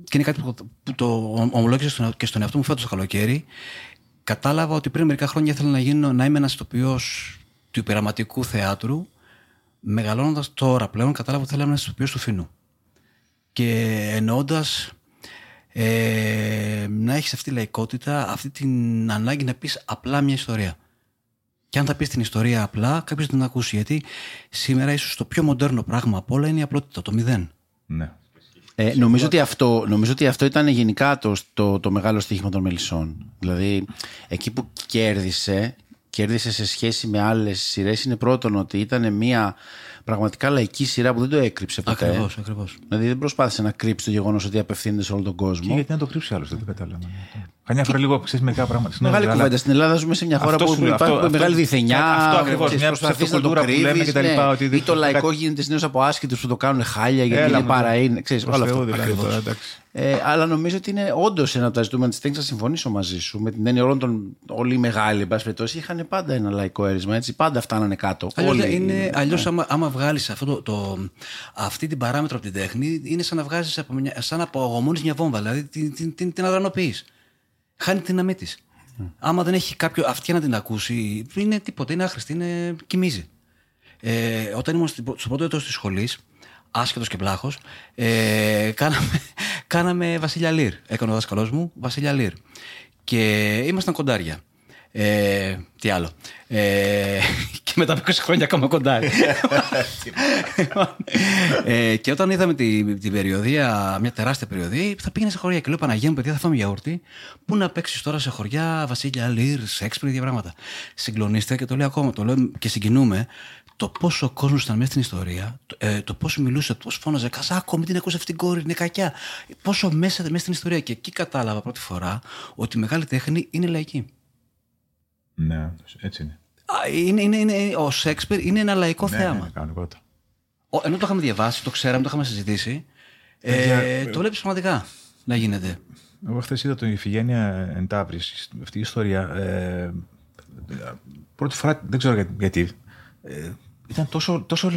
Speaker 4: και είναι κάτι που, που το ομολόγησα στον- και στον εαυτό μου φέτος το καλοκαίρι, κατάλαβα ότι πριν μερικά χρόνια ήθελα να, γίνω, να είμαι ένας ηθοποιός του υπεραματικού θεάτρου. Μεγαλώνοντας τώρα πλέον, κατάλαβα ότι θέλω να είμαι ένας ηθοποιός του φινού. Και εννοώντας ε, να έχεις αυτή τη λαϊκότητα, αυτή την ανάγκη να πεις απλά μια ιστορία. Και αν θα πεις την ιστορία απλά, κάποιος δεν την ακούσει. Γιατί σήμερα ίσως το πιο μοντέρνο πράγμα από όλα είναι η απλότητα, το μηδέν.
Speaker 3: Ναι.
Speaker 2: Ε, νομίζω, ότι αυτό, νομίζω ότι αυτό ήταν γενικά το, το, το μεγάλο στοίχημα των Μελισσών. Δηλαδή, εκεί που κέρδισε, κέρδισε σε σχέση με άλλες σειρές, είναι πρώτον ότι ήταν μια πραγματικά λαϊκή σειρά που δεν το έκρυψε ποτέ.
Speaker 4: Ακριβώς, ακριβώς.
Speaker 2: Δηλαδή, δεν προσπάθησε να κρύψει το γεγονός ότι απευθύνεται σε όλο τον κόσμο.
Speaker 3: Και γιατί να το κρύψει άλλο, δεν κατάλαβα. Καμιά φορά λίγο ξέρεις μερικά πράγματα.
Speaker 2: Μεγάλη
Speaker 3: Συγγνώμη,
Speaker 2: κουβέντα.
Speaker 3: αλλά-
Speaker 2: Στην Ελλάδα ζούμε σε μια χώρα
Speaker 3: Αυτό
Speaker 2: που
Speaker 3: σου λέω,
Speaker 2: υπάρχει
Speaker 3: αυτό-
Speaker 2: μεγάλη
Speaker 3: αυτό-
Speaker 2: διθενιά.
Speaker 3: αυτό ακριβώς,
Speaker 2: ξέρεις,
Speaker 3: μια
Speaker 2: προσπαθείς να το
Speaker 3: ψευτοκουλτούρα που λέμε
Speaker 2: κρύβεις,
Speaker 3: και τα λοιπά,
Speaker 2: ναι.
Speaker 3: ότι
Speaker 2: Ή
Speaker 3: δεν-
Speaker 2: το λαϊκό
Speaker 3: κάτι-
Speaker 2: γίνεται συνήθω από άσχετου που το κάνουν χάλια γιατί
Speaker 3: Έλα,
Speaker 2: είναι
Speaker 3: μου,
Speaker 2: παρά
Speaker 3: το-
Speaker 2: είναι. Ξέρεις,
Speaker 3: προς
Speaker 2: όλο
Speaker 3: Θεού,
Speaker 2: αυτό.
Speaker 3: δηλαδή,
Speaker 2: Ακριβώς.
Speaker 3: τώρα, εντάξει.
Speaker 2: Ε, αλλά νομίζω ότι είναι όντως ένα από τα ζητούμενα της τέχνης. Θα συμφωνήσω μαζί σου. Με την έννοια όλων των. Όλοι οι μεγάλοι, εν πάση περιπτώσει, είχαν πάντα ένα λαϊκό έρισμα. Έτσι, πάντα φτάνανε κάτω.
Speaker 4: Αλλιώς,
Speaker 2: Όλοι.
Speaker 4: είναι, αλλιώς άμα, άμα βγάλεις αυτό το, το, αυτή την παράμετρο από την τέχνη, είναι σαν να βγάζεις από μια, σαν να απογομώνεις μια βόμβα, δηλαδή την, την, την, την αδρανοποιείς. Χάνει τη δύναμή της. Άμα δεν έχει κάποιο αυτιά να την ακούσει, είναι τίποτα, είναι άχρηστη, είναι, κοιμίζει. Ε, όταν ήμουν στην- στο πρώτο έτος της σχολής, άσχετος και πλάχος, ε, κάναμε, κάναμε Βασίλια Λύρ. Έκανε ο δάσκαλός μου Βασίλια Λύρ. Και ήμασταν κοντάρια. Ε, τι άλλο. Ε, και μετά από 20 χρόνια ακόμα κοντάρι. ε, και όταν είδαμε την, την περιοδία, μια τεράστια περιοδία, θα πήγαινε σε χωριά και λέω Παναγία μου, παιδιά, θα φάμε γιαούρτι. Πού να παίξεις τώρα σε χωριά, Βασίλια Λύρ, Σέξπρι, δύο πράγματα. Συγκλονίστε και το λέω ακόμα, το λέω και συγκινούμε το πόσο ο κόσμος ήταν μέσα στην ιστορία, το, ε, το πόσο μιλούσε, το πόσο φώναζε Καζάκο, μην την ακούσει αυτή την κόρη, είναι κακιά. Πόσο μέσα, μέσα στην ιστορία. Και εκεί κατάλαβα πρώτη φορά ότι η μεγάλη τέχνη είναι λαϊκή.
Speaker 3: Ναι, έτσι είναι.
Speaker 4: Α, είναι, είναι, είναι, ο Σέξπιρ είναι ένα λαϊκό
Speaker 3: Ναι,
Speaker 4: θέαμα.
Speaker 3: ναι, κανονικότητα.
Speaker 4: Ο- ενώ το είχαμε διαβάσει, το ξέραμε, το είχαμε συζητήσει. Ε, το βλέπεις πραγματικά να γίνεται.
Speaker 3: Εγώ χθες είδα τον Ιφηγένεια Εντάβρη. Αυτή η ιστορία. Ε, πρώτη φορά, δεν ξέρω για- γιατί. Ε, ήταν τόσο, τόσο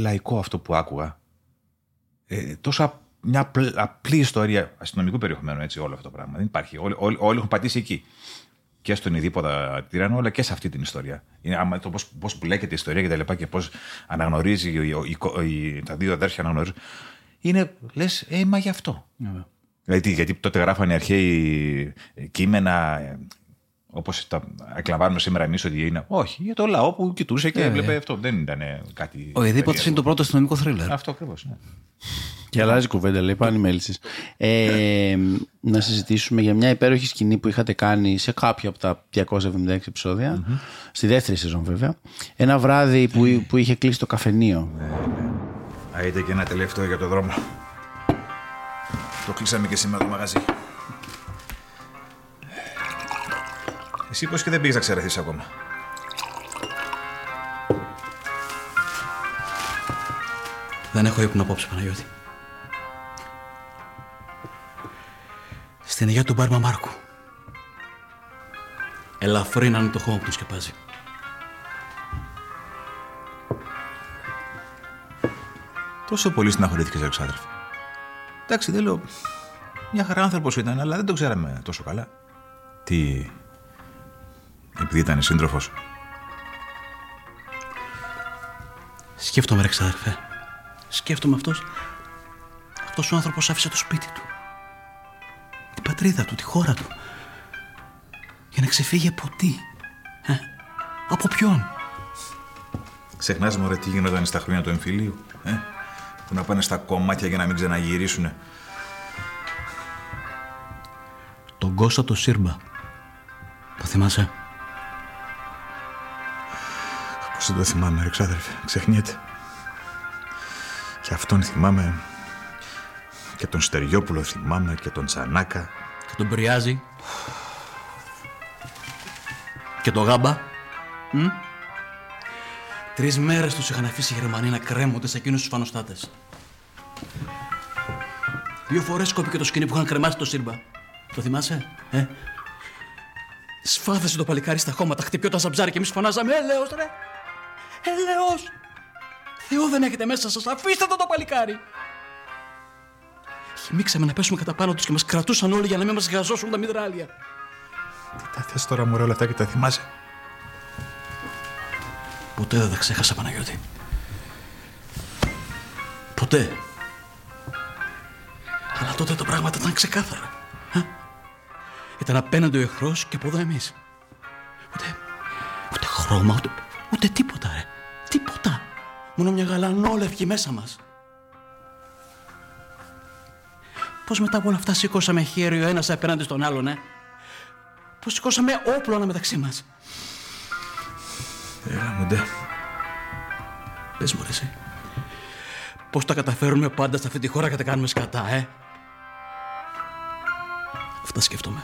Speaker 3: λαϊκό αυτό που άκουγα. Ε, τόσο απ- μια απλ- απλή ιστορία αστυνομικού περιεχομένου έτσι όλο αυτό το πράγμα. Δεν υπάρχει. Όλοι, όλοι, όλοι έχουν πατήσει εκεί. Και στον ειδήποτα τυραννό, αλλά και σε αυτή την ιστορία. Είναι άμα το πώς, πώς μπλέκεται η ιστορία και τα λοιπά και πώς αναγνωρίζει η, η- η- τα δύο αδέρφια αναγνωρίζουν. Είναι, λες, ε, μα γι' αυτό. Γιατί, γιατί τότε γράφανε αρχαίοι κείμενα όπως τα εκλαμβάνουμε σήμερα εμείς ότι είναι. Όχι, για το λαό που κοιτούσε και
Speaker 4: Ε,
Speaker 3: έβλεπε
Speaker 4: ε.
Speaker 3: αυτό. Δεν ήταν κάτι.
Speaker 4: Ο Ειδήποτε
Speaker 3: περίεργο.
Speaker 4: είναι το πρώτο αστυνομικό θρίλερ.
Speaker 3: Αυτό ακριβώς. Ναι.
Speaker 2: Και αλλάζει κουβέντα, λέει, πάνε μέλησες. Ε, να συζητήσουμε για μια υπέροχη σκηνή που είχατε κάνει σε κάποιο από τα 276 επεισοδια στη δεύτερη σεζόν βέβαια. Ένα βράδυ που, που είχε κλείσει το καφενείο.
Speaker 3: Α, είτε και ένα τελευταίο για το δρόμο. Το κλείσαμε και σήμερα το μαγαζί. Εσύ πως και δεν πήγες να ξερεθείς ακόμα.
Speaker 4: Δεν έχω ύπνο απόψε, Παναγιώτη. Στην υγεία του Μπάρμα Μάρκου. Ελαφρύ να είναι το χώμα που του σκεπάζει.
Speaker 3: Τόσο πολύ στεναχωρήθηκες, Αλεξάνδρεφ. Εντάξει, δεν λέω. Μια χαρά άνθρωπος ήταν, αλλά δεν το ξέραμε τόσο καλά. Τι. Επειδή ήταν σύντροφος.
Speaker 4: Σκέφτομαι, ρε ξάδερφε. Σκέφτομαι αυτός... Αυτός ο άνθρωπος άφησε το σπίτι του. Την πατρίδα του, τη χώρα του. Για να ξεφύγει από τι. Ε; Από ποιον.
Speaker 3: Ξεχνάς μωρέ τι γινόταν στα χρόνια του εμφυλίου, ε; Που να πάνε στα κομμάτια για να μην ξαναγυρίσουνε.
Speaker 4: Τον Κώστα το Σύρμπα. Το θυμάσαι;
Speaker 3: Πώς δεν το θυμάμαι, ρε ξάδερφε. Ξεχνιέται. Και αυτόν θυμάμαι. Και τον Στεριόπουλο θυμάμαι και τον Τσανάκα.
Speaker 4: Και τον Πριάζη. Και το Γάμπα. Μ; Τρεις μέρες τους είχαν αφήσει οι Γερμανοί να κρέμονται σε εκείνους τους φανοστάτες. Δύο φορές κόπηκε το σκηνή που είχαν κρεμάσει το Σύρμπα. Το θυμάσαι, ε; Σφάδασε το παλικάρι στα χώματα, χτυπιόταν σαν ψάρι και εμείς φωνάζαμε «Έλεος ρε! Έλεος! Θεός δεν έχετε μέσα σας, αφήστε το το παλικάρι!» Χυμίξαμε να πέσουμε κατά πάνω τους και μας κρατούσαν όλοι για να μην μας γαζώσουν τα μυδράλια.
Speaker 3: Τα θες τώρα μωρέ όλα αυτά και τα θυμάσαι;
Speaker 4: Ποτέ δεν τα ξέχασα, Παναγιώτη. Ποτέ. Αλλά τότε τα πράγματα ήταν ξεκάθαρα. Α; Ήταν απέναντι ο εχθρός και από εδώ εμείς. Ούτε, ούτε χρώμα, ούτε, ούτε τίποτα, ρε. Τίποτα. Μόνο μια γαλανόλευκη μέσα μας. Πώς μετά από όλα αυτά σήκωσαμε χέρι ο ένας απέναντι στον άλλον, ε; Πώς σηκώσαμε όπλο αναμεταξύ μας;
Speaker 3: Έλα μου ντε.
Speaker 4: Πες μου ρε εσύ. Πώς τα καταφέρουμε πάντα σε αυτή τη χώρα και τα κάνουμε σκατά, ε; Αυτά σκέφτομαι.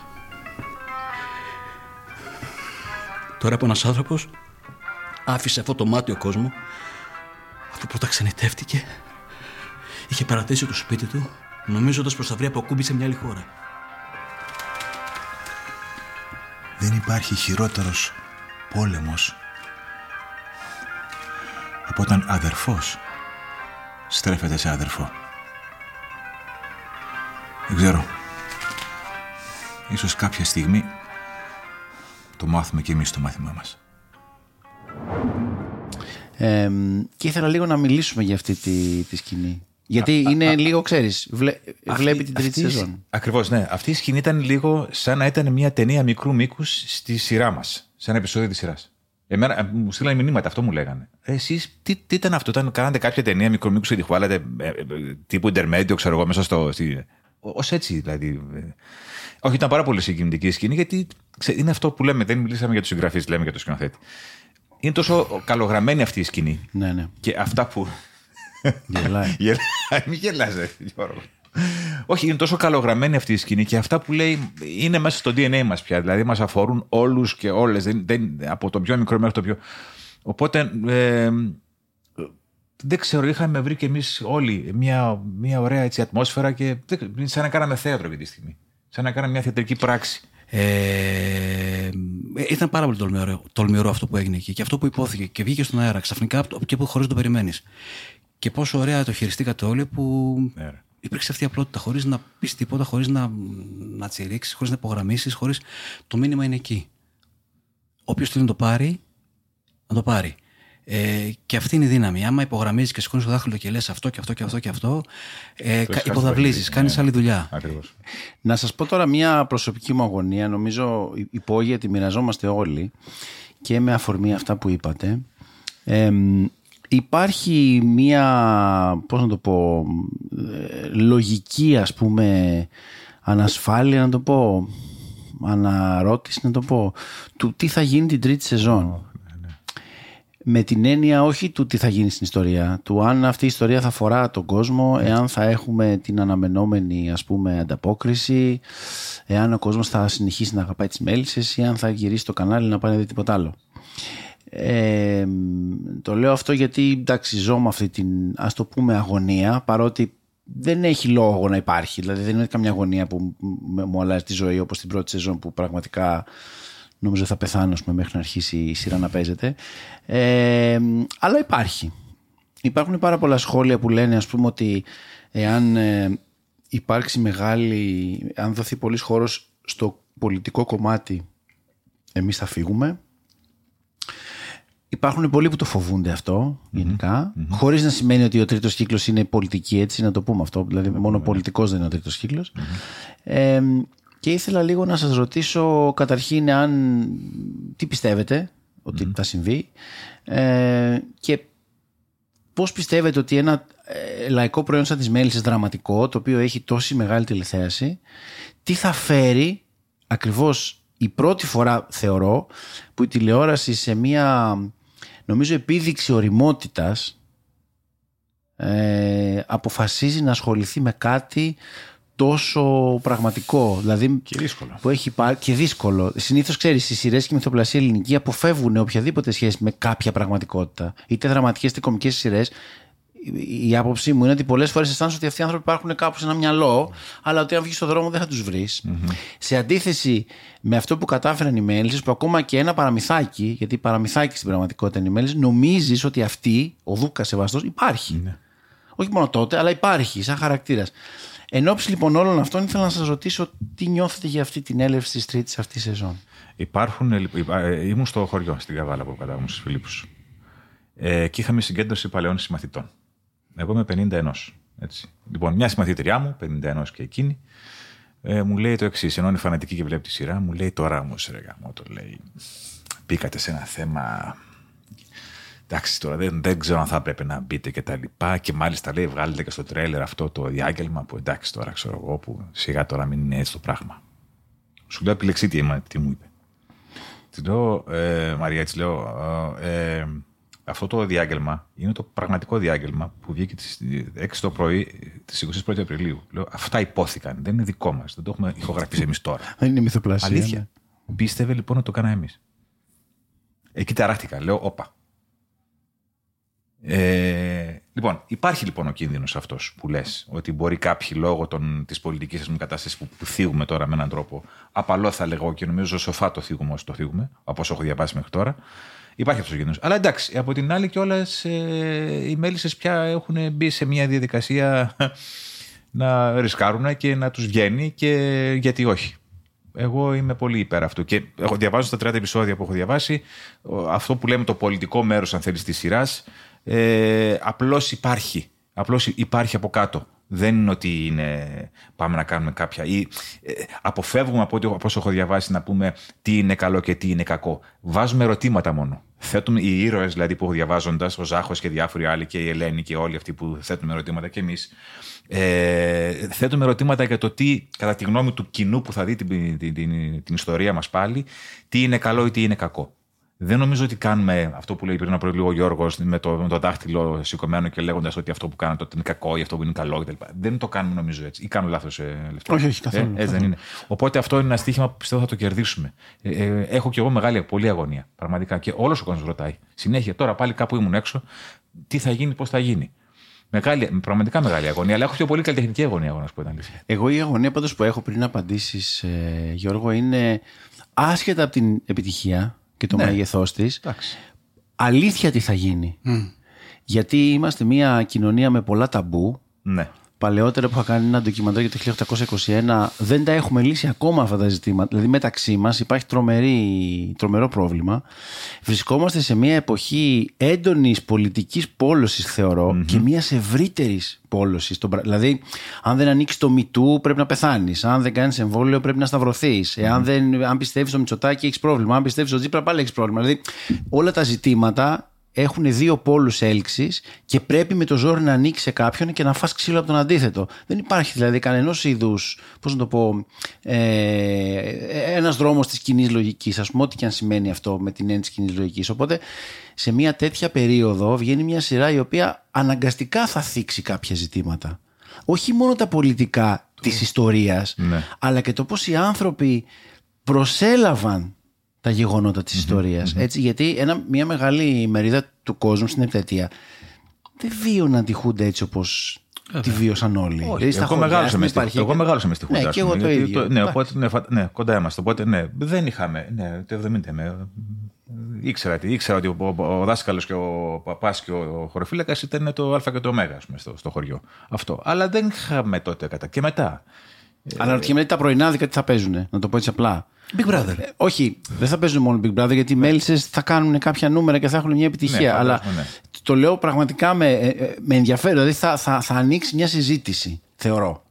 Speaker 4: Τώρα που ένας άνθρωπος άφησε αυτό το μάτιο κόσμος, αφού πρώτα ξενιτεύτηκε, είχε παρατήσει το σπίτι του, νομίζοντας πως θα βρει αποκούμπη σε μια άλλη χώρα.
Speaker 3: Δεν υπάρχει χειρότερος πόλεμος από όταν αδερφός στρέφεται σε αδερφό. Δεν ξέρω. Ίσως κάποια στιγμή το μάθουμε και εμείς το μάθημά μας.
Speaker 2: Ε, και ήθελα λίγο να μιλήσουμε για αυτή τη, τη σκηνή. Γιατί είναι λίγο, ξέρεις, βλέπει την τρίτη σεζόν.
Speaker 3: Ακριβώς, ναι. Αυτή η σκηνή ήταν λίγο σαν να ήταν μια ταινία μικρού μήκους στη σειρά μας. Σε ένα επεισόδιο της σειράς. Εμένα, ε, μου στείλανε μηνύματα, αυτό μου λέγανε. Ε, Εσείς, τι, τι, ήταν αυτό, όταν κάνατε κάποια ταινία μικρού μήκους και τη χουάλατε ε, τύπου intermedio, ξέρω εγώ, μέσα στο. Ω έτσι δηλαδή. Όχι, ήταν πάρα πολύ συγκινητική σκηνή, γιατί είναι αυτό που λέμε. Δεν μιλήσαμε για τους συγγραφείς, λέμε για το σκηνοθέτη. Είναι τόσο καλογραμμένη αυτή η σκηνή.
Speaker 2: Ναι, ναι.
Speaker 3: Και αυτά που.
Speaker 2: Γελάει.
Speaker 3: Μην γελάζε, Γιώργο. Όχι, είναι τόσο καλογραμμένη αυτή η σκηνή και αυτά που λέει είναι μέσα στο DNA μας πια. Δηλαδή μας αφορούν όλους και όλες. Από το πιο μικρό μέχρι το πιο. Οπότε. Ε, δεν ξέρω, είχαμε βρει και εμείς όλοι μια, μια ωραία έτσι, ατμόσφαιρα και σαν να κάναμε θέατρο αυτή τη στιγμή. Σαν να κάναμε μια θεατρική πράξη.
Speaker 4: Ε, ήταν πάρα πολύ τολμηρό, τολμηρό αυτό που έγινε εκεί και αυτό που υπόθηκε και βγήκε στον αέρα ξαφνικά και που χωρίς το περιμένεις. Και πόσο ωραία το χειριστήκατε όλοι που ναι, υπήρξε αυτή η απλότητα χωρίς να πεις τίποτα, χωρίς να, να τσιρίξεις, χωρίς να υπογραμμίσεις, χωρί. Το μήνυμα είναι εκεί. Όποιος θέλει να το πάρει, να το πάρει. Ε, και αυτή είναι η δύναμη. Άμα υπογραμμίζεις και σηκώνεις το δάχτυλο και λες αυτό και αυτό και αυτό και αυτό, ε, υποδαβλίζεις, κάνεις άλλη δουλειά.
Speaker 3: Ακριβώς.
Speaker 2: Να σας πω τώρα μια προσωπική μου αγωνία. Νομίζω υπόγεια τη μοιραζόμαστε όλοι και με αφορμή αυτά που είπατε. Ε, υπάρχει μια, πώς να το πω, ε, λογική ας πούμε ανασφάλεια να το πω, αναρώτηση να το πω, του τι θα γίνει την τρίτη σεζόν με την έννοια όχι του τι θα γίνει στην ιστορία, του αν αυτή η ιστορία θα φορά τον κόσμο, εάν θα έχουμε την αναμενόμενη ας πούμε ανταπόκριση, εάν ο κόσμος θα συνεχίσει να αγαπάει τις μέλισσες ή αν θα γυρίσει το κανάλι να πάει να δει τίποτα άλλο. Ε, το λέω αυτό γιατί εντάξει ζω με αυτή την ας το πούμε αγωνία παρότι δεν έχει λόγο να υπάρχει δηλαδή δεν είναι καμιά αγωνία που μου αλλάζει τη ζωή όπως την πρώτη σεζόν που πραγματικά νομίζω θα πεθάνω μέχρι να αρχίσει η σειρά να παίζεται. Ε, αλλά υπάρχει. Υπάρχουν πάρα πολλά σχόλια που λένε ας πούμε ότι εάν ε, υπάρξει μεγάλη, αν δοθεί πολύς χώρος στο πολιτικό κομμάτι εμείς θα φύγουμε. Υπάρχουν πολλοί που το φοβούνται αυτό γενικά, mm-hmm. χωρίς να σημαίνει ότι ο τρίτος κύκλος είναι πολιτική έτσι, να το πούμε αυτό, δηλαδή μόνο πολιτικός δεν είναι ο τρίτος κύκλος. Ε, και ήθελα λίγο να σας ρωτήσω καταρχήν αν τι πιστεύετε ότι θα συμβεί ε, και πώς πιστεύετε ότι ένα ε, λαϊκό προϊόν σαν τις μέλισσες δραματικό το οποίο έχει τόση μεγάλη τηλεθέαση τι θα φέρει ακριβώς η πρώτη φορά θεωρώ που η τηλεόραση σε μια νομίζω επίδειξη οριμότητας ε, αποφασίζει να ασχοληθεί με κάτι τόσο πραγματικό. Δηλαδή,
Speaker 3: και δύσκολο.
Speaker 2: Που έχει πάρει, και δύσκολο. Συνήθως ξέρεις, οι σειρές και η μυθοπλασία ελληνική αποφεύγουν οποιαδήποτε σχέση με κάποια πραγματικότητα. Είτε δραματικές είτε κομικές σειρές. Η άποψή μου είναι ότι πολλές φορές αισθάνεσαι ότι αυτοί οι άνθρωποι υπάρχουν κάπου σε ένα μυαλό, αλλά ότι αν βγεις στον δρόμο δεν θα τους βρεις. Σε αντίθεση με αυτό που κατάφεραν οι μέλισσες, που ακόμα και ένα παραμυθάκι, γιατί παραμυθάκι στην πραγματικότητα είναι οι μέλισσες, νομίζεις ότι αυτή, ο Δούκας Σεβαστός, υπάρχει. Ναι. Όχι μόνο τότε, αλλά υπάρχει σαν χαρακτήρας. Εν ώψη λοιπόν όλων αυτών, ήθελα να σας ρωτήσω τι νιώθετε για αυτή την έλευση της τρίτης αυτής σεζόν.
Speaker 3: Υπάρχουν, ε, ε, ήμουν στο χωριό, στην Καβάλα που κατάγομαι στου Φιλίππους. Ε, και είχαμε συγκέντρωση παλαιών συμμαθητών. Εγώ είμαι 51. Έτσι. Λοιπόν, μια συμμαθήτριά μου, 51 και εκείνη, ε, μου λέει το εξής. Ενώ είναι φανατική και βλέπει τη σειρά, μου λέει τώρα όμως, ρε γαμό, το λέει. Μπήκατε σε ένα θέμα εντάξει τώρα δεν, δεν ξέρω αν θα έπρεπε να μπείτε και τα λοιπά. Και μάλιστα λέει βγάλετε και στο τρέλερ αυτό το διάγγελμα που εντάξει τώρα ξέρω εγώ που σιγά τώρα μην είναι έτσι το πράγμα. Σου λέω επιλεξή τι, τι μου είπε. Τη λέω, ε, Μαρία, της λέω, ε, ε, αυτό το διάγγελμα είναι το πραγματικό διάγγελμα που βγήκε τις 6 το πρωί τη 21η Απριλίου. Λέω, αυτά υπόθηκαν. Δεν είναι δικό μας. Δεν το έχουμε ηχογραφήσει εμείς τώρα.
Speaker 2: Δεν είναι μυθοπλασία.
Speaker 3: Αλήθεια. Ναι. Πίστευε λοιπόν ότι το κάναμε εμείς. Εκεί ταράχτηκα. Λέω, όπα. Ε, λοιπόν, υπάρχει λοιπόν ο κίνδυνος αυτός που λες, ότι μπορεί κάποιοι λόγω της πολιτικής μου κατάσταση που, που θίγουμε τώρα με έναν τρόπο, απαλό θα λέγω και νομίζω σοφά το θίγουμε όσο το θίγουμε, από όσο έχω διαβάσει μέχρι τώρα. Υπάρχει αυτός ο κίνδυνος. Αλλά εντάξει, από την άλλη κιόλας ε, οι μέλισσες πια έχουν μπει σε μια διαδικασία να ρισκάρουν και να τους βγαίνει και γιατί όχι. Εγώ είμαι πολύ υπέρ αυτού. Και έχω διαβάσει στα 30 επεισόδια που έχω διαβάσει, αυτό που λέμε το πολιτικό μέρος, αν θέλεις, της σειράς, ε, απλώς υπάρχει. Απλώς υπάρχει από κάτω. Δεν είναι ότι είναι, πάμε να κάνουμε κάποια. ή ε, αποφεύγουμε από ό,τι όπως έχω διαβάσει να πούμε τι είναι καλό και τι είναι κακό. Βάζουμε ερωτήματα μόνο. Θέτουμε οι ήρωες δηλαδή που διαβάζοντας, ο Ζάχος και διάφοροι άλλοι και η Ελένη και όλοι αυτοί που θέτουν ερωτήματα και εμείς. Ε, θέτουμε ερωτήματα για το τι, κατά τη γνώμη του κοινού που θα δει την, την, την, την ιστορία μας πάλι, τι είναι καλό ή τι είναι κακό. Δεν νομίζω ότι κάνουμε αυτό που λέει πριν από λίγο ο Γιώργος με το, με το δάχτυλο σηκωμένο και λέγοντας ότι αυτό που κάνω είναι κακό ή αυτό που είναι καλό κτλ. Δεν το κάνουμε νομίζω έτσι. Ή κάνω λάθος, ε,
Speaker 2: Όχι, όχι, καθόλου.
Speaker 3: Ε, έτσι δεν είναι. Οπότε αυτό είναι ένα στοίχημα που πιστεύω θα το κερδίσουμε. Ε, ε, έχω κι εγώ μεγάλη, πολύ αγωνία. Πραγματικά. Και όλος ο κόσμος ρωτάει. Συνέχεια τώρα πάλι κάπου ήμουν έξω. Τι θα γίνει, πώς θα γίνει. Μεγάλη, πραγματικά μεγάλη αγωνία, αλλά έχω πιο πολύ καλλιτεχνική αγωνία, εγώ να σου πω την
Speaker 2: Εγώ η αγωνία πάντως που έχω πριν απαντήσεις, ε, Γιώργο, είναι άσχετα από την επιτυχία και το ναι. μέγεθός της. Αλήθεια τι θα γίνει. Γιατί είμαστε μια κοινωνία με πολλά ταμπού.
Speaker 3: Ναι
Speaker 2: παλαιότερα που είχα κάνει ένα ντοκιμαντέρ για το 1821 δεν τα έχουμε λύσει ακόμα αυτά τα ζητήματα. Δηλαδή μεταξύ μας υπάρχει τρομερή, τρομερό πρόβλημα. Βρισκόμαστε σε μια εποχή έντονης πολιτικής πόλωσης, και μιας ευρύτερης πόλωσης. Δηλαδή, αν δεν ανοίξεις το μητού, πρέπει να πεθάνεις. Αν δεν κάνεις εμβόλιο, πρέπει να σταυρωθείς. Mm-hmm. Αν πιστεύεις στο Μητσοτάκι, έχεις πρόβλημα. Αν πιστεύεις στο Τζίπρα, πάλι έχεις πρόβλημα. Δηλαδή, όλα τα ζητήματα έχουν δύο πόλους έλξης και πρέπει με το ζόρι να ανοίξει σε κάποιον και να φας ξύλο από τον αντίθετο. Δεν υπάρχει δηλαδή κανένα είδους, πώς να το πω, ε, ένας δρόμος της κοινής λογικής, ας πούμε, ό,τι και αν σημαίνει αυτό με την έννοια της κοινής λογικής. Οπότε σε μια τέτοια περίοδο βγαίνει μια σειρά η οποία αναγκαστικά θα θίξει κάποια ζητήματα. Όχι μόνο τα πολιτικά της ιστορίας,
Speaker 3: ναι.
Speaker 2: αλλά και το πώς οι άνθρωποι προσέλαβαν τα γεγονότα της ιστορίας. Έτσι, γιατί ένα, μια μεγάλη μερίδα του κόσμου στην επταετία δεν βίωναν τη Χούντα έτσι όπως τη βίωσαν όλοι.
Speaker 3: Όχι, δηλαδή, εγώ, μεγάλωσα μες στη, εγώ μεγάλωσα μες στη Χούντα.
Speaker 2: Ναι, και εγώ το ίδιο.
Speaker 3: Το, ναι, οπότε, ναι, ναι, κοντά είμαστε. Οπότε ναι, δεν είχαμε. Ναι, το 70 με, ήξερα, ήξερα ότι ο, ο, ο δάσκαλος και ο παπάς και ο χωροφύλακας ήταν το Α και το Ω στο, στο χωριό. Αυτό. Αλλά δεν είχαμε τότε κατά. Και μετά.
Speaker 2: Αναρωτιέμαι τα πρωινάδικα τι θα παίζουν, να το πω έτσι απλά.
Speaker 4: Big Brother. Ε,
Speaker 2: όχι, δεν θα παίζουν μόνο Big Brother γιατί οι μέλισσες θα κάνουν κάποια νούμερα και θα έχουν μια επιτυχία. Ναι, αλλά ναι. το λέω πραγματικά με, ε, ε, με ενδιαφέρον. Δηλαδή θα, θα, θα ανοίξει μια συζήτηση, θεωρώ.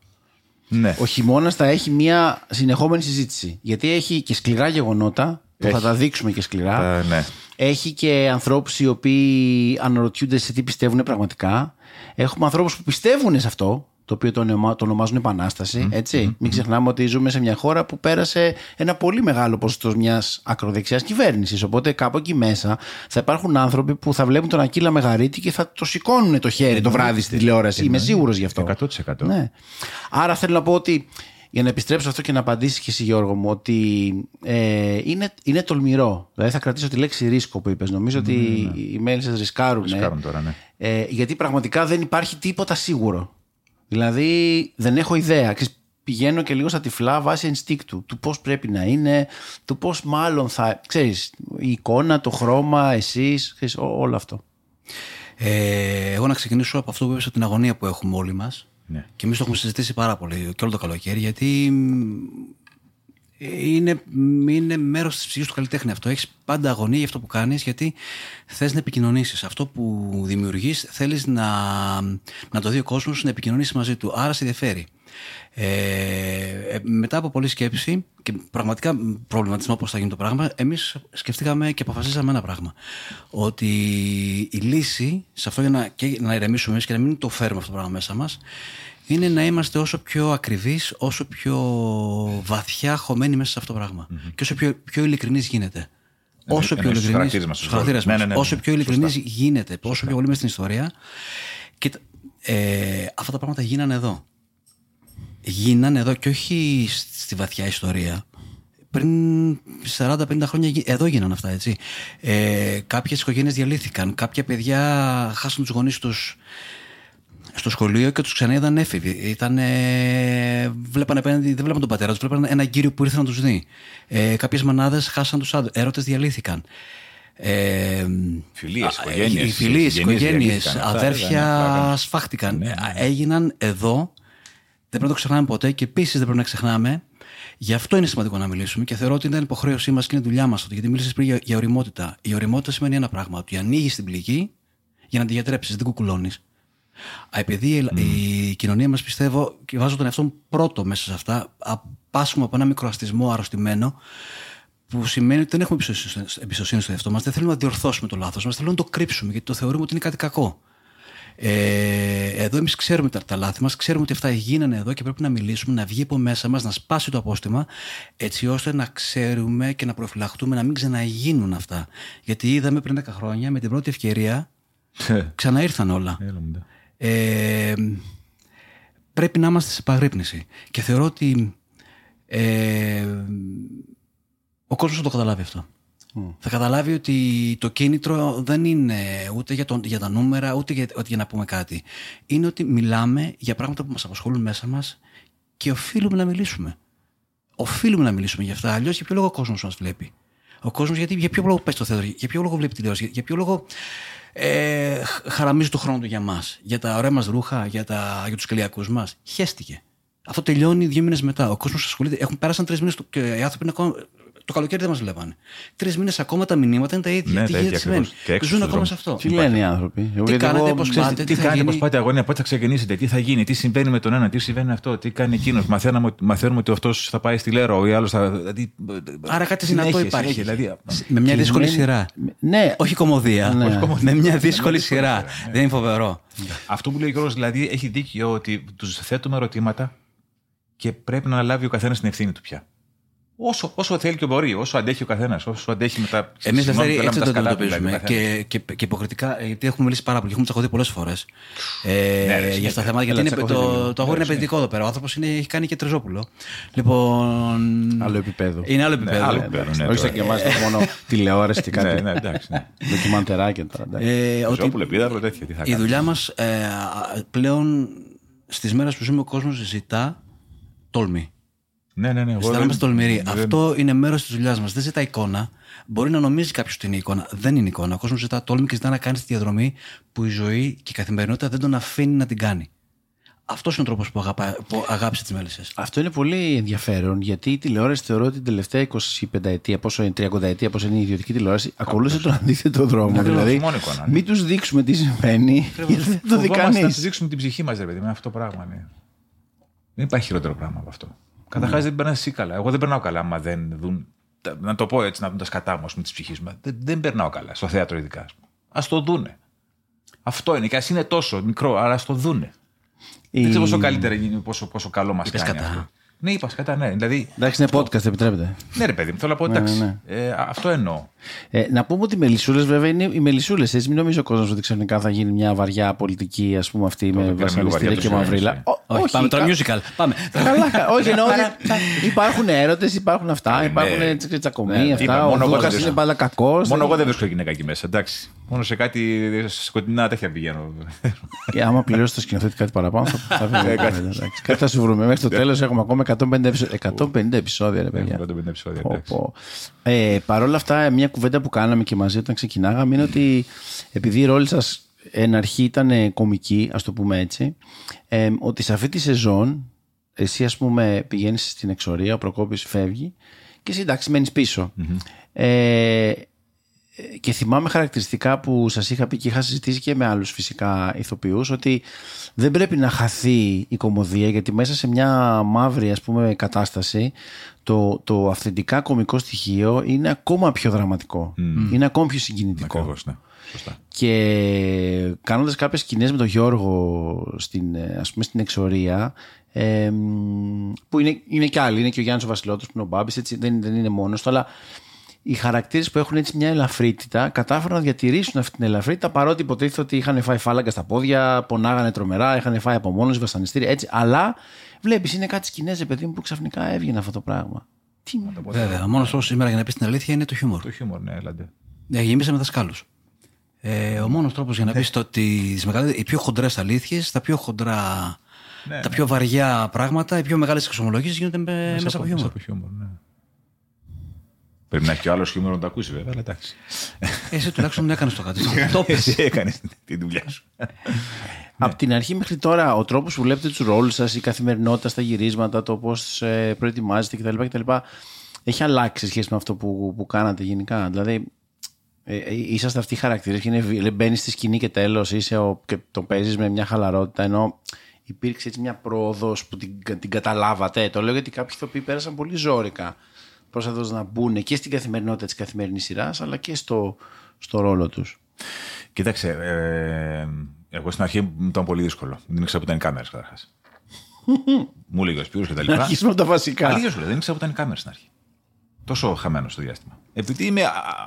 Speaker 3: Ναι.
Speaker 2: Ο χειμώνας θα έχει μια συνεχόμενη συζήτηση. Γιατί έχει και σκληρά γεγονότα που θα τα δείξουμε και σκληρά.
Speaker 3: ναι.
Speaker 2: Έχει και ανθρώπους οι οποίοι αναρωτιούνται σε τι πιστεύουν πραγματικά. Έχουμε ανθρώπους που πιστεύουν σε αυτό το οποίο το, ονομα, το ονομάζουν Επανάσταση. Έτσι. Μην ξεχνάμε ότι ζούμε σε μια χώρα που πέρασε ένα πολύ μεγάλο ποσοστό μιας ακροδεξιάς κυβέρνησης. Οπότε κάπου εκεί μέσα θα υπάρχουν άνθρωποι που θα βλέπουν τον Ακύλα Μεγαρίτη και θα το σηκώνουν το χέρι το βράδυ στην τηλεόραση. Είμαι σίγουρος γι' αυτό.
Speaker 3: 100%.
Speaker 2: Ναι. Άρα θέλω να πω ότι για να επιστρέψω αυτό και να απαντήσεις και εσύ Γιώργο μου ότι ε, είναι, είναι τολμηρό. Δηλαδή θα κρατήσω τη λέξη ρίσκο που είπες. Νομίζω ότι ναι. οι μέλισσες ρισκάρουν.
Speaker 3: Ρισκάρουν τώρα, ναι.
Speaker 2: Ε, γιατί πραγματικά δεν υπάρχει τίποτα σίγουρο. Δηλαδή δεν έχω ιδέα. Πηγαίνω και λίγο στα τυφλά βάσει ενστίκτου του πώς πρέπει να είναι, του πώς μάλλον θα, ξέρεις, η εικόνα, το χρώμα, εσείς, ξέρεις, όλο αυτό.
Speaker 4: Ε, εγώ να ξεκινήσω από αυτό που είπες, την αγωνία που έχουμε όλοι μας.
Speaker 3: Ναι.
Speaker 4: Και εμείς το έχουμε συζητήσει πάρα πολύ και όλο το καλοκαίρι, γιατί είναι, είναι μέρος της ψυχής του καλλιτέχνη αυτό. Έχεις πάντα αγωνία για αυτό που κάνεις, γιατί θες να επικοινωνήσεις. Αυτό που δημιουργείς, θέλεις να, να το δει ο κόσμος, να επικοινωνήσει μαζί του. Άρα σε ενδιαφέρει. Ε, ε, μετά από πολλή σκέψη και πραγματικά προβληματισμό πώς θα γίνει το πράγμα, εμείς σκεφτήκαμε και αποφασίσαμε ένα πράγμα. Ότι η λύση σε αυτό για να, και να ηρεμήσουμε εμείς και να μην το φέρουμε αυτό το πράγμα μέσα μας, είναι να είμαστε όσο πιο ακριβείς, όσο πιο βαθιά χωμένοι μέσα σε αυτό το πραγμα Και όσο πιο, πιο ειλικρινή γίνεται. Όσο πιο ειλικρινή. Ναι, ναι, ναι, όσο πιο ειλικρινή γίνεται, όσο πιο πολύ μέσα στην ιστορία. Και ε, αυτά τα πράγματα γίνανε εδώ. Γίνανε εδώ και όχι στη βαθιά ιστορία. Πριν 40-50 χρόνια εδώ γίνανε αυτά, έτσι. Ε, κάποιες οικογένειες διαλύθηκαν. Κάποια παιδιά χάσαν τους γονείς τους στο σχολείο και τους ξαναείδαν έφηβοι. Ήτανε, βλέπανε δεν βλέπαν τον πατέρα τους, βλέπαν έναν κύριο που ήρθε να τους δει. Ε, Κάποιες μανάδες χάσαν τους άντρες. Έρωτες διαλύθηκαν. Ε,
Speaker 3: φιλίες, οικογένειες. Οι
Speaker 4: φιλίες, οικογένειες, αδέρφια σφάχτηκαν. Ναι, ναι. Έγιναν εδώ. Δεν πρέπει να το ξεχνάμε ποτέ και επίσης δεν πρέπει να ξεχνάμε. Γι' αυτό είναι σημαντικό να μιλήσουμε και θεωρώ ότι είναι υποχρέωσή μας και είναι δουλειά μας. Γιατί μίλησες πριν για, για οριμότητα. Η οριμότητα σημαίνει ένα πράγμα. Ότι ανοίγεις την πληγή για να τη διατρέψεις, δεν κουκουλώνεις. Α, Επειδή η- η κοινωνία μας πιστεύω και βάζω τον εαυτό μου πρώτο μέσα σε αυτά, α- πάσχουμε από ένα μικροαστισμό αρρωστημένο που σημαίνει ότι δεν έχουμε εμπιστοσύνη στο- εμπιστοσύνη στο εαυτό μας, δεν θέλουμε να διορθώσουμε το λάθος μας, θέλουμε να το κρύψουμε γιατί το θεωρούμε ότι είναι κάτι κακό. Ε, εδώ εμείς ξέρουμε τα, τα λάθη μας, ξέρουμε ότι αυτά γίνανε εδώ και πρέπει να μιλήσουμε, να βγει από μέσα μας, να σπάσει το απόστημα, έτσι ώστε να ξέρουμε και να προφυλαχτούμε να μην ξαναγίνουν αυτά. Γιατί είδαμε πριν 10 χρόνια με την πρώτη ευκαιρία ξαναήρθαν όλα.
Speaker 3: Έλα μου, ναι.
Speaker 4: Ε, πρέπει να είμαστε σε επαγρύπνηση. Και θεωρώ ότι ε, ο κόσμος θα το καταλάβει αυτό. Θα καταλάβει ότι το κίνητρο δεν είναι ούτε για, τον, για τα νούμερα, ούτε για, ούτε για να πούμε κάτι. Είναι ότι μιλάμε για πράγματα που μας απασχολούν μέσα μας και οφείλουμε να μιλήσουμε. Οφείλουμε να μιλήσουμε για αυτά. Αλλιώς για ποιο λόγο ο κόσμος μας βλέπει; Ο κόσμος, γιατί για ποιο λόγο πέσει το θέατρο, για ποιο λόγο βλέπει τηλεόραση, για, για ποιο λόγο ε, χ- χαραμίζει το χρόνο του για μας, για τα ωραία μας ρούχα, για, τα, για τους κελιακούς μας; Χαίστηκε. Αυτό τελειώνει δύο μήνες μετά. Ο κόσμος ασχολείται. Έχουν πέρασαν τρεις μήνες και οι άνθρωποι είναι ακόμα. Το καλοκαίρι δεν μας βλέπανε. Τρεις μήνες ακόμα τα μηνύματα είναι τα ίδια.
Speaker 3: Ναι,
Speaker 4: τι
Speaker 3: τα
Speaker 4: γίνεται,
Speaker 3: ίδια
Speaker 4: συμβαίνει.
Speaker 3: ακριβώς. Και έξω
Speaker 4: Ζουν
Speaker 3: στους
Speaker 4: ακόμα
Speaker 3: δρόμους.
Speaker 4: σε αυτό.
Speaker 2: Τι λένε οι άνθρωποι; Εγώ, γιατί
Speaker 4: κάνετε,
Speaker 2: εγώ,
Speaker 4: πώς
Speaker 2: ξέρεις,
Speaker 4: πάτε,
Speaker 3: Τι
Speaker 4: τι θα
Speaker 3: κάνετε,
Speaker 4: γίνει;
Speaker 3: πώς πάτε αγώνια, πότε θα ξεκινήσετε, τι θα γίνει, τι συμβαίνει με τον ένα, τι συμβαίνει αυτό, τι κάνει εκείνος. Μαθαίνουμε, ότι- μαθαίνουμε ότι αυτός θα πάει στη Λέρο, ο άλλος θα. Δηλαδή,
Speaker 4: Άρα κάτι
Speaker 3: συνέχεια,
Speaker 4: δυνατό υπάρχει.
Speaker 3: συνέχεια, δηλαδή,
Speaker 4: με μια δύσκολη
Speaker 2: κλεισμένοι-
Speaker 4: σειρά.
Speaker 2: Ναι,
Speaker 4: Όχι κομμωδία.
Speaker 2: Ναι. Όχι
Speaker 3: κομμωδία.
Speaker 4: Με μια δύσκολη
Speaker 3: Με μια
Speaker 4: σειρά.
Speaker 3: δύσκολη σειρά, ναι.
Speaker 4: Δεν είναι φοβερό.
Speaker 3: Αυτό που λέει ο Γιώργος δηλαδή έχει δίκιο ότι τους θέτουμε ερωτήματα και πρέπει να λάβει ο καθένας την ευθύνη του πια. Όσο, όσο θέλει και μπορεί, όσο αντέχει ο καθένας, όσο αντέχει με τα.
Speaker 4: Εμείς
Speaker 3: συγγνώμη,
Speaker 4: Δευτέρη
Speaker 3: θέλω
Speaker 4: έτσι
Speaker 3: να
Speaker 4: το
Speaker 3: τα σκαλά του,
Speaker 4: αντιμετωπίζουμε.
Speaker 3: δηλαδή, ο καθένας.
Speaker 4: Και, και, και υποκριτικά, ε, γιατί έχουμε μιλήσει πάρα πολύ, έχουμε τσακωθεί πολλές φορές ε,
Speaker 3: Ναι, ρε,
Speaker 4: για αυτά τα
Speaker 3: συνέχεια.
Speaker 4: θέματα. Γιατί
Speaker 2: Έλα,
Speaker 4: είναι,
Speaker 2: τσακωθείτε
Speaker 4: το,
Speaker 2: λίγο.
Speaker 4: το αγόρι είναι παιδικό εδώ πέρα. Ο άνθρωπος έχει κάνει και τριζόπουλο. Λοιπόν.
Speaker 2: άλλο επίπεδο.
Speaker 4: Είναι άλλο επίπεδο.
Speaker 3: άλλο
Speaker 2: Ναι,
Speaker 3: επίπεδο,
Speaker 2: εντάξει.
Speaker 3: ναι,
Speaker 2: Όχι
Speaker 3: τώρα.
Speaker 2: σαν και εμάς το μόνο τηλεόραση και
Speaker 3: Ναι,
Speaker 2: κάτι
Speaker 3: ναι, εντάξει. Ναι.
Speaker 2: ντοκιμαντεράκια τώρα. εντάξει.
Speaker 4: Ε, ότι
Speaker 3: Ζώπουλο, επίδαυρο, τέτοια. Τι θα
Speaker 4: η
Speaker 3: κάνεις.
Speaker 4: δουλειά μας ε, α, πλέον στις μέρες που ζούμε ο κόσμος ζητά τόλμη.
Speaker 3: Ναι, ναι, ναι. εγώ
Speaker 4: Αισθάνομαι
Speaker 3: δεν-
Speaker 4: τολμηρή.
Speaker 3: δεν-
Speaker 4: Αυτό είναι μέρος της δουλειάς μας. Δεν ζητά εικόνα. Μπορεί να νομίζει κάποιος ότι είναι εικόνα. Δεν είναι εικόνα. Ο κόσμος ζητά τόλμη και ζητά να κάνει τη διαδρομή που η ζωή και η καθημερινότητα δεν τον αφήνει να την κάνει. Αυτός είναι ο τρόπος που, αγαπά, που αγάπησε τις μέλισσες.
Speaker 2: Αυτό είναι πολύ ενδιαφέρον γιατί η τηλεόραση θεωρώ ότι την τελευταία 25 ετία, πόσο είναι 30 ετία, πόσο είναι η ιδιωτική τηλεόραση, ακολούθησε τον αντίθετο δρόμο.
Speaker 3: Ακριβώς,
Speaker 2: δηλαδή,
Speaker 3: μόνο εικόνα, ναι.
Speaker 2: μην τους δείξουμε τι συμβαίνει, γιατί δεν το δει
Speaker 3: Φοβόμαστε
Speaker 2: κανείς.
Speaker 3: να συζητήσουμε την ψυχή μας, ρε παιδί, με αυτό το πράγμα. Ναι. Δεν υπάρχει χειρότερο πράγμα από αυτό. Καταρχάς δεν περνά εσύ καλά. Εγώ δεν περνάω καλά άμα δεν δουν. τα- Να το πω έτσι, να δουν τα σκατά μου της ψυχής μου. Δεν, δεν περνάω καλά, στο θέατρο ειδικά. Α το δούνε. Αυτό είναι και ας είναι τόσο μικρό, αλλά ας το δούνε. Δεν ξέρω πόσο καλύτερα είναι, πόσο, πόσο καλό μας
Speaker 4: Είπες
Speaker 3: κάνει
Speaker 4: κατά.
Speaker 3: αυτό. Ναι, είπα κατά, ναι. Δηλαδή,
Speaker 2: Εντάξει, είναι podcast, επιτρέπεται.
Speaker 3: ναι, ρε παιδί μου, θέλω να πω
Speaker 2: Ναι,
Speaker 3: εντάξει.
Speaker 2: ναι,
Speaker 3: Ε, αυτό εννοώ.
Speaker 2: Ε, να πούμε ότι οι μελισσούλες, βέβαια, είναι οι μελισσούλες. Έτσι, μην νομίζει ο κόσμος ότι ξαφνικά θα γίνει μια βαριά πολιτική, ας πούμε, αυτή με
Speaker 3: πήραμε λίγο
Speaker 2: βασανιστήρια
Speaker 3: βαριά
Speaker 2: και
Speaker 3: το
Speaker 2: μαυρίλα.
Speaker 3: ζωή,
Speaker 2: Ω-
Speaker 4: Όχι, πάμε τώρα
Speaker 2: κα-
Speaker 4: musical. Πάμε.
Speaker 2: Καλά, κα- όχι, εννοώ ότι υπάρχουν έρωτες, υπάρχουν αυτά, υπάρχουν
Speaker 3: ναι.
Speaker 2: έτσι, τσακωμοί,
Speaker 3: Ναι, είπα,
Speaker 2: αυτά. Ο
Speaker 3: μόνο εγώ
Speaker 2: Δούκας
Speaker 3: δεν
Speaker 2: είναι
Speaker 3: βρίσκω.
Speaker 2: πάντα κακό.
Speaker 3: Μόνο εγώ δεν βρίσκω γυναίκα εκεί μέσα, εντάξει. Μόνο σε κάτι σκοτεινά τέτοια πηγαίνω.
Speaker 2: Και άμα πληρώσεις το σκηνοθέτη κάτι παραπάνω, θα, θα βγει. εντάξει. Κάτι θα σου βρούμε. Μέχρι το τέλος έχουμε ακόμα 150 επεισόδια. 150 επεισόδια, ρε παιδιά.
Speaker 3: 150 επεισόδια,
Speaker 2: Πω,
Speaker 3: εντάξει.
Speaker 2: πω. Ε, Παρ' όλα αυτά, μια κουβέντα που κάναμε και μαζί όταν ξεκινάγαμε είναι ότι επειδή η ρόλη σας εν αρχή ήταν ε, κομική, ας το πούμε έτσι, ε, ότι σε αυτή τη σεζόν εσύ, ας πούμε, πηγαίνεις στην εξορία, ο Προκόπης φεύγει και εσύ εντάξει, μένεις Ε, και θυμάμαι χαρακτηριστικά που σας είχα πει και είχα συζητήσει και με άλλους φυσικά ηθοποιούς ότι δεν πρέπει να χαθεί η κομμωδία γιατί μέσα σε μια μαύρη ας πούμε κατάσταση το, το αυθεντικά κομικό στοιχείο είναι ακόμα πιο δραματικό. Είναι ακόμα πιο συγκινητικό.
Speaker 3: Ακριβώς, ναι. Σωστά.
Speaker 2: Και κάνοντας κάποιες σκηνές με τον Γιώργο στην, ε, ας πούμε, στην εξορία ε, που είναι, είναι και άλλοι, είναι και ο Γιάννης ο Βασιλότος που είναι ο Μπάμπης, έτσι, δεν, δεν είναι μόνος του, αλλά οι χαρακτήρες που έχουν έτσι μια ελαφρύτητα κατάφεραν να διατηρήσουν αυτή την ελαφρύτητα παρότι υποτίθεται ότι είχαν φάει φάλαγγα στα πόδια, πονάγανε τρομερά, είχαν φάει απομόνωση, βασανιστήρια έτσι, αλλά βλέπεις είναι κάτι σκηνές, ρε παιδί μου, που ξαφνικά έβγαινε αυτό το πράγμα. Τι
Speaker 4: Βέβαια. Ο μόνος τρόπος σήμερα για να πεις την αλήθεια είναι το χιούμορ.
Speaker 3: Το χιούμορ, ναι, έλατε.
Speaker 4: Ε, γεμίσαμε δασκάλου. Ε, ο μόνος τρόπος για να πεις ότι τις μεγαλύτερες- οι πιο χοντρές αλήθειες, τα πιο χοντρά.
Speaker 3: Ναι,
Speaker 4: τα πιο βαριά πράγματα, οι πιο μεγάλες εξομολογήσεις γίνονται με- μέσα από χιούμορ.
Speaker 3: από χιούμορ, ναι. Πρέπει να έχει και ο άλλος χιούμορ να το ακούσει, βέβαια, αλλά εντάξει.
Speaker 4: Εσύ τουλάχιστον δεν έκανες το κάτι. το πες.
Speaker 3: Εσύ έκανες τη δουλειά σου.
Speaker 2: Από την αρχή μέχρι τώρα, ο τρόπος που βλέπετε τους ρόλους σας, η καθημερινότητα στα γυρίσματα, το πώς προετοιμάζετε κτλ, κτλ. έχει αλλάξει σε σχέση με αυτό που, που κάνατε γενικά. Δηλαδή, Ε, ε, είσαστε αυτοί οι χαρακτήρες και είναι, μπαίνεις στη σκηνή και τέλος είσαι ο, και το παίζεις με μια χαλαρότητα. Ενώ υπήρξε έτσι μια πρόοδος που την, την καταλάβατε. Το λέω γιατί κάποιοι ηθοποιοί πέρασαν πολύ ζώρικα προσπαθώντα να μπουν και στην καθημερινότητα της καθημερινής σειράς, αλλά και στο, στο ρόλο τους.
Speaker 3: Κοίταξε, ε, εγώ στην αρχή μου ήταν πολύ δύσκολο. Δεν ήξερα που ήταν οι κάμερες καταρχάς. μου έλεγε ο Σπύρος και τα λοιπά.
Speaker 2: Αρχίσουμε από τα βασικά.
Speaker 3: Αλήθεια σου λέω, δεν ήξερα που ήταν οι κάμερες στην αρχή. Τόσο χαμένος στο διάστημα. Επειδή είμαι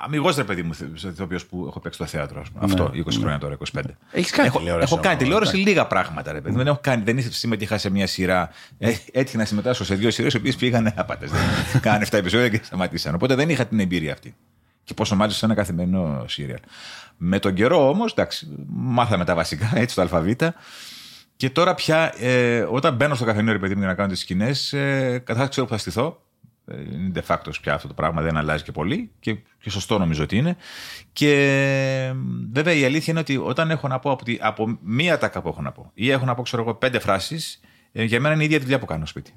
Speaker 3: αμυγός ρε παιδί μου, ηθοποιός που έχω παίξει στο θέατρο. ας πούμε. Αυτό, 20 χρόνια τώρα, 25.
Speaker 2: Έχεις κάνει
Speaker 3: έχω,
Speaker 2: τηλεόραση
Speaker 3: Έχω κάνει
Speaker 2: όμως,
Speaker 3: τηλεόραση λίγα πράγματα, ρε παιδί μου. Δεν έχω κάνει, δεν συμμετείχα σε μια σειρά. Ε, έτυχε να συμμετάσχω σε δύο σειρές, οι οποίες πήγαν άπατες. Κάνανε 7 επεισόδια και σταματήσαν. Οπότε δεν είχα την εμπειρία αυτή. Και πόσο μάλιστα σε ένα καθημερινό σύριαλ. Με τον καιρό όμως, εντάξει, μάθαμε τα βασικά, έτσι το αλφαβήτα. Και τώρα πια, ε, όταν μπαίνω στο καφενείο, ρε παιδί μου, για να κάνω τις σκηνές, ε, καταρχάς ξέρω που θα στηθώ. Ε, Είναι de facto πια αυτό το πράγμα, δεν αλλάζει και πολύ. Και, και σωστό νομίζω ότι είναι. Και ε, βέβαια η αλήθεια είναι ότι όταν έχω να πω από, τη- από μία τάκα που έχω να πω, ή έχω να πω, ξέρω εγώ, πέντε φράσει, ε, για μένα είναι η ίδια δουλειά που κάνω στο σπίτι.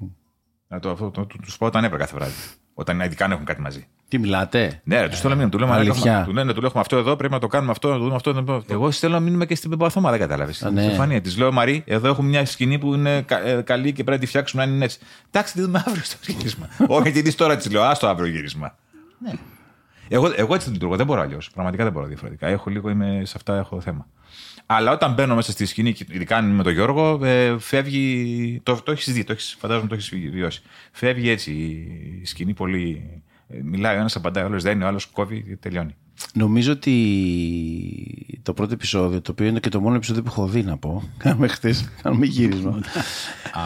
Speaker 3: Να το, αυτό, το, το, τους πω όταν έπρεπε κάθε βράδυ. Όταν ειδικά αν έχουν κάτι μαζί.
Speaker 2: Τι μιλάτε;
Speaker 3: Ναι, ρε, τους στέλνω μήνυμα. Του λέω «Μαλάκα,
Speaker 2: αλήθεια.
Speaker 3: έχουμε- Του λένε, του λέω, έχουμε αυτό εδώ, πρέπει να το κάνουμε αυτό, να το δούμε αυτό. να το δούμε». Εγώ στέλνω μήνυμα και στην Παπαθώμα, δεν κατάλαβες. Στην
Speaker 2: ναι.
Speaker 3: Στεφανία. Της λέω, Μαρή, εδώ έχουμε μια σκηνή που είναι κα- ε, καλή και πρέπει να τη φτιάξουμε να είναι έτσι. Εντάξει, τη δούμε αύριο στο γύρισμα. Όχι, τι δεις τώρα, της λέω, Α το αύριο γύρισμα. Ναι. Εγώ, εγώ έτσι λειτουργώ, δεν μπορώ αλλιώς. Πραγματικά δεν μπορώ διαφορετικά. Έχω λίγο, είμαι, σε αυτά έχω θέμα. Αλλά όταν μπαίνω μέσα στη σκηνή, και ειδικά αν είμαι με τον Γιώργο, ε, φεύγει. Το, το έχεις δει, το έχεις, φαντάζομαι το έχεις βιώσει. Φεύγει έτσι η σκηνή πολύ. ε, Μιλάει ο ένας, απαντάει, ο άλλος δεν είναι, ο άλλος κόβει και τελειώνει.
Speaker 2: Νομίζω ότι το πρώτο επεισόδιο, το οποίο είναι και το μόνο επεισόδιο που έχω δει να πω, κάνουμε χθες, κάνουμε γύρισμα.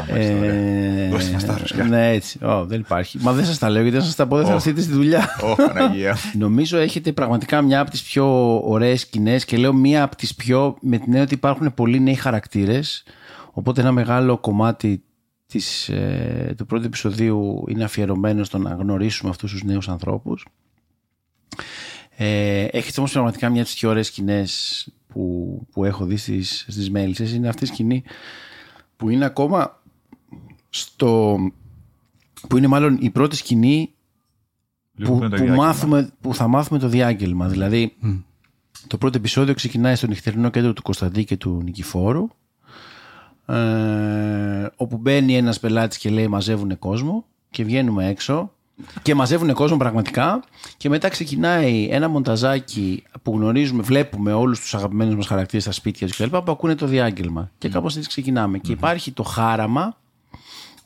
Speaker 2: ε,
Speaker 3: Δώστε μας τα αρρωσιά.
Speaker 2: ναι, έτσι. Ω, δεν υπάρχει. Μα δεν σας τα λέω γιατί αν σας τα πω δεν θα έρθετε στη δουλειά.
Speaker 3: Ω, Παναγία.
Speaker 2: Νομίζω έχετε πραγματικά μια από τις πιο ωραίες σκηνές και λέω μια από τις πιο με την έννοια ότι υπάρχουν πολλοί νέοι χαρακτήρες. Οπότε ένα μεγάλο κομμάτι της, ε, του πρώτου επεισοδίου είναι αφιερωμένο στο να γνωρίσουμε αυτούς τους νέους ανθρώπους. Ε, έχετε όμως πραγματικά μια από τις πιο ωραίες σκηνές που, που έχω δει στις, στις μέλισσες. Είναι αυτή η σκηνή που είναι ακόμα στο... που είναι μάλλον η πρώτη σκηνή
Speaker 3: Λίγο
Speaker 2: που,
Speaker 3: είναι το
Speaker 2: που,
Speaker 3: διάγγελμα.
Speaker 2: μάθουμε, που θα μάθουμε το διάγγελμα. Δηλαδή, το πρώτο επεισόδιο ξεκινάει στο νυχτερινό κέντρο του Κωνσταντή και του Νικηφόρου, ε, όπου μπαίνει ένας πελάτης και λέει μαζεύουν κόσμο και βγαίνουμε έξω και μαζεύουν κόσμο πραγματικά και μετά ξεκινάει ένα μονταζάκι που γνωρίζουμε, βλέπουμε όλους τους αγαπημένους μας χαρακτήρες στα σπίτια τους κλπ. που ακούνε το διάγγελμα και κάπως έτσι ξεκινάμε και υπάρχει το χάραμα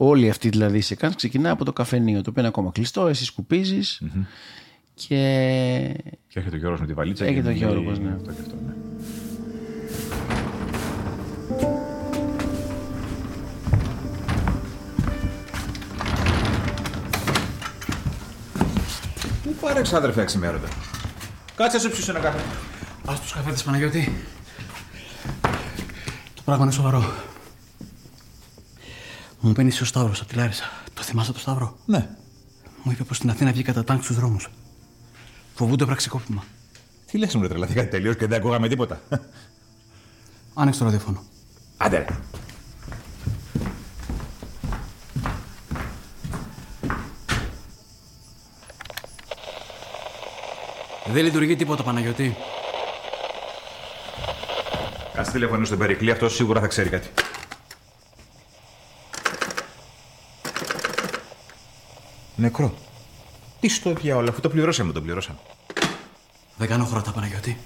Speaker 2: Όλοι αυτοί δηλαδή σε κάνεις ξεκινάει από το καφενείο το οποίο είναι ακόμα κλειστό, εσύ σκουπίζεις και
Speaker 3: Και έρχεται ο Γιώργος με τη βαλίτσα.
Speaker 2: Έρχεται
Speaker 3: και
Speaker 2: ο
Speaker 3: λέει
Speaker 2: Γιώργος, ναι.
Speaker 3: Αυτό και αυτό, ναι. Πάρε ξάδερφε αξιμέρωτα. Κάτσε να σου ψήσω ένα καφέ.
Speaker 4: Α τους καφέτες, Παναγιώτη. Το πράγμα είναι σοβαρό. Μου παίρνεις ο Σταύρος από τη Λάρισα. Το θυμάσαι το Σταύρο;
Speaker 3: Ναι.
Speaker 4: Μου είπε πως στην Αθήνα βγει κατά τάγκ στους δρόμους. Φοβούνται πραξικόπημα.
Speaker 3: Τι λες μου ρε τρελαθήκα τελείως και δεν ακούγαμε τίποτα.
Speaker 4: Άνοιξε το ραδιόφωνο.
Speaker 3: Άντε ρε.
Speaker 4: Δεν λειτουργεί τίποτα, Παναγιώτη.
Speaker 3: Κάτσε τηλεφωνήσω στον Περικλή, αυτός σίγουρα θα ξέρει κάτι. Νεκρό. Τι στο διάολο, αφού το πληρώσαμε, το πληρώσαμε.
Speaker 4: Δεν κάνω χωρατά, Παναγιώτη.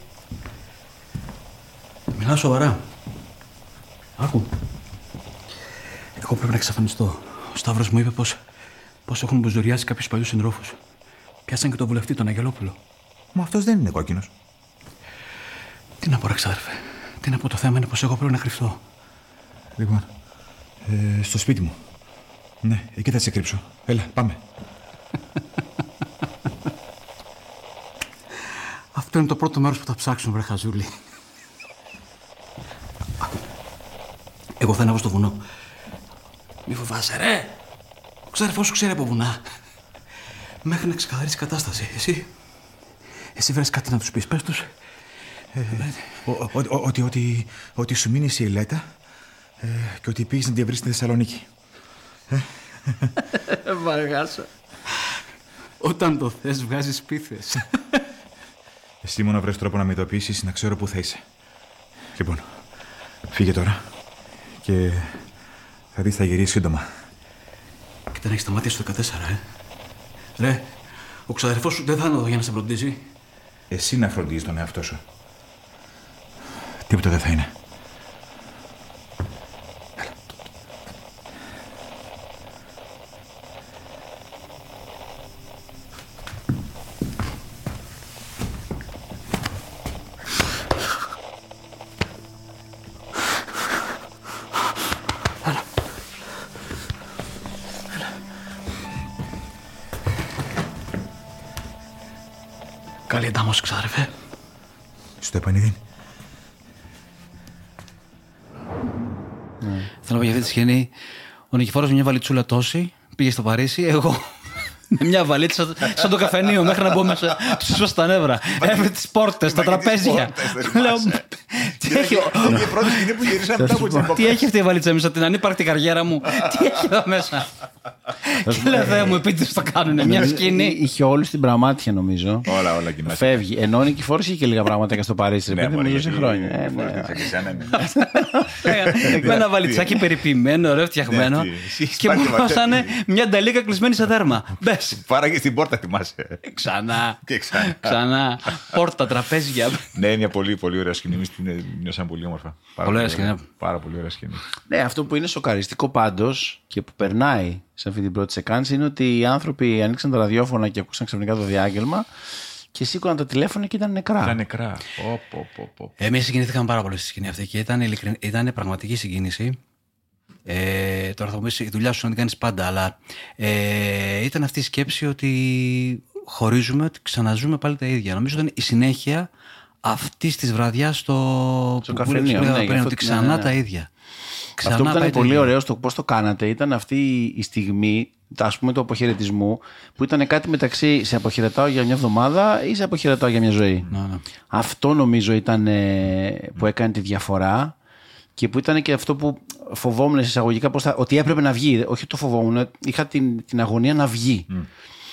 Speaker 4: Μιλάω σοβαρά. Άκου. Εγώ πρέπει να εξαφανιστώ. Ο Σταύρος μου είπε πως, πως έχουν μπουζουριάσει κάποιους παλιούς συντρόφους. Πιάσαν και τον βουλευτή, τον Αγγελόπουλο.
Speaker 3: Μα αυτός δεν είναι κόκκινος.
Speaker 4: Τι να πω, ρε ξάδερφε. Τι να πω, το θέμα είναι πως εγώ πρέπει να κρυφτώ.
Speaker 3: Λοιπόν, ε, στο σπίτι μου. Ναι, εκεί θα σε κρύψω. Έλα, πάμε.
Speaker 4: Αυτό είναι το πρώτο μέρος που θα ψάξουν, βρε χαζούλη. Άκου. Εγώ θα ανέβω στο βουνό. Μη φοβάσαι, ρε. Ο ξάδερφός σου ξέρει από βουνά. Μέχρι να ξεκαθαρίσει η κατάσταση. Εσύ. Εσύ βρες κάτι να τους πεις. Πες τους.
Speaker 3: Ο- ο- ο- Ότι, ότι, ότι σου μείνει η Ελέτα ε, και ότι πήγες να τη βρεις στη Θεσσαλονίκη.
Speaker 4: Βαργάσα. Όταν το θες βγάζεις πίθες.
Speaker 3: Εσύ μόνο βρες τρόπο να με ειδοποιήσεις να ξέρω πού θα είσαι. Λοιπόν, φύγε τώρα. Και θα δεις θα γυρίσεις σύντομα.
Speaker 4: Κοίτα να έχεις τα μάτια στο 14, ε. Ρε, ο ξαδερφός σου δεν θα είναι εδώ για να σε φροντίζει.
Speaker 3: Εσύ να φροντίζεις τον εαυτό σου. Τίποτα δεν θα είναι. Στο επανειδή.
Speaker 4: Θέλω να πω για αυτή τη σκηνή. Ο Νικηφόρος με μια βαλιτσούλα τόση πήγε στο Παρίσι. Εγώ με μια βαλίτσα σαν, σαν το καφενείο μέχρι να μπω μέσα. Τους έσπασα τα νεύρα. Έβρε τις πόρτες, τα τραπέζια. Λέω. Τι έχει,
Speaker 3: Είναι η πρώτη σκηνή που γυρίσαμε μετά από την
Speaker 4: τι έχει αυτή η βαλίτσα μέσα, την ανύπαρκτη καριέρα μου. Τι έχει εδώ μέσα. Και λέω Θεέ μου, επίτηδες το κάνουν. Μια σκηνή.
Speaker 2: Είχε όλους την πραμάτια νομίζω.
Speaker 3: Όλα, όλα κοινά.
Speaker 2: Φεύγει. Ενώ ο Νικηφόρο είχε και λίγα πράγματα και στο Παρίσι. Ρε παιδί μου, ζούσε χρόνια. Ε, ναι.
Speaker 4: Με ένα βαλιτσάκι περιποιημένο, ωραίο φτιαγμένο.
Speaker 3: Ναι, τι, εσύ
Speaker 4: Και μου
Speaker 3: σπάνιο μαθαίνει.
Speaker 4: δώσανε μια νταλίκα κλεισμένη σε δέρμα. Μπες.
Speaker 3: Πάραγε στην πόρτα, θυμάσαι.
Speaker 4: Ξανά.
Speaker 3: Και ξανά.
Speaker 4: Ξανά. Πόρτα, τραπέζια.
Speaker 3: Ναι, είναι μια πολύ, πολύ ωραία σκηνή. Εμείς την νιώσαμε πολύ όμορφα. Πάρα
Speaker 4: Πολύ ωραία σκηνή.
Speaker 3: Πάρα πολύ ωραία σκηνή.
Speaker 2: Ναι, αυτό που είναι σοκαριστικό πάντως και που περνάει σε αυτή την πρώτη σεκάνση είναι ότι οι άνθρωποι ανοίξαν τα ραδιόφωνα και ακούσαν ξαφνικά το διάγγελμα και σήκωναν τα τηλέφωνα και ήταν νεκρά.
Speaker 3: Ήταν νεκρά. Πω, πω, πω, πω.
Speaker 4: Εμείς συγκινηθήκαμε πάρα πολύ στη σκηνή αυτή και ήταν, ειλικριν... ήταν πραγματική συγκίνηση. Ε, τώρα θα μου πεις, η δουλειά σου να την κάνεις πάντα, αλλά ε, ήταν αυτή η σκέψη ότι χωρίζουμε, ότι ξαναζούμε πάλι τα ίδια. Νομίζω ήταν η συνέχεια αυτής της βραδιάς στο,
Speaker 2: Στο
Speaker 4: που
Speaker 2: καφενείο,
Speaker 4: λέγαμε
Speaker 2: ναι,
Speaker 4: πριν,
Speaker 2: γι' αυτό-
Speaker 4: ότι
Speaker 2: ναι,
Speaker 4: ξανά
Speaker 2: ναι, ναι.
Speaker 4: τα ίδια. Ξανά
Speaker 2: Αυτό που
Speaker 4: πάει
Speaker 2: ήταν
Speaker 4: τα
Speaker 2: πολύ
Speaker 4: ίδια.
Speaker 2: ωραίο στο πώς το κάνατε ήταν αυτή η στιγμή, ας πούμε, του αποχαιρετισμού, που ήταν κάτι μεταξύ σε αποχαιρετάω για μια εβδομάδα ή σε αποχαιρετάω για μια ζωή.
Speaker 4: Ναι, ναι.
Speaker 2: Αυτό νομίζω ήταν ε, που έκανε τη διαφορά και που ήταν και αυτό που φοβόμουν σε εισαγωγικά πώς θα, ότι έπρεπε να βγει. Όχι το φοβόμουν, είχα την, την αγωνία να βγει.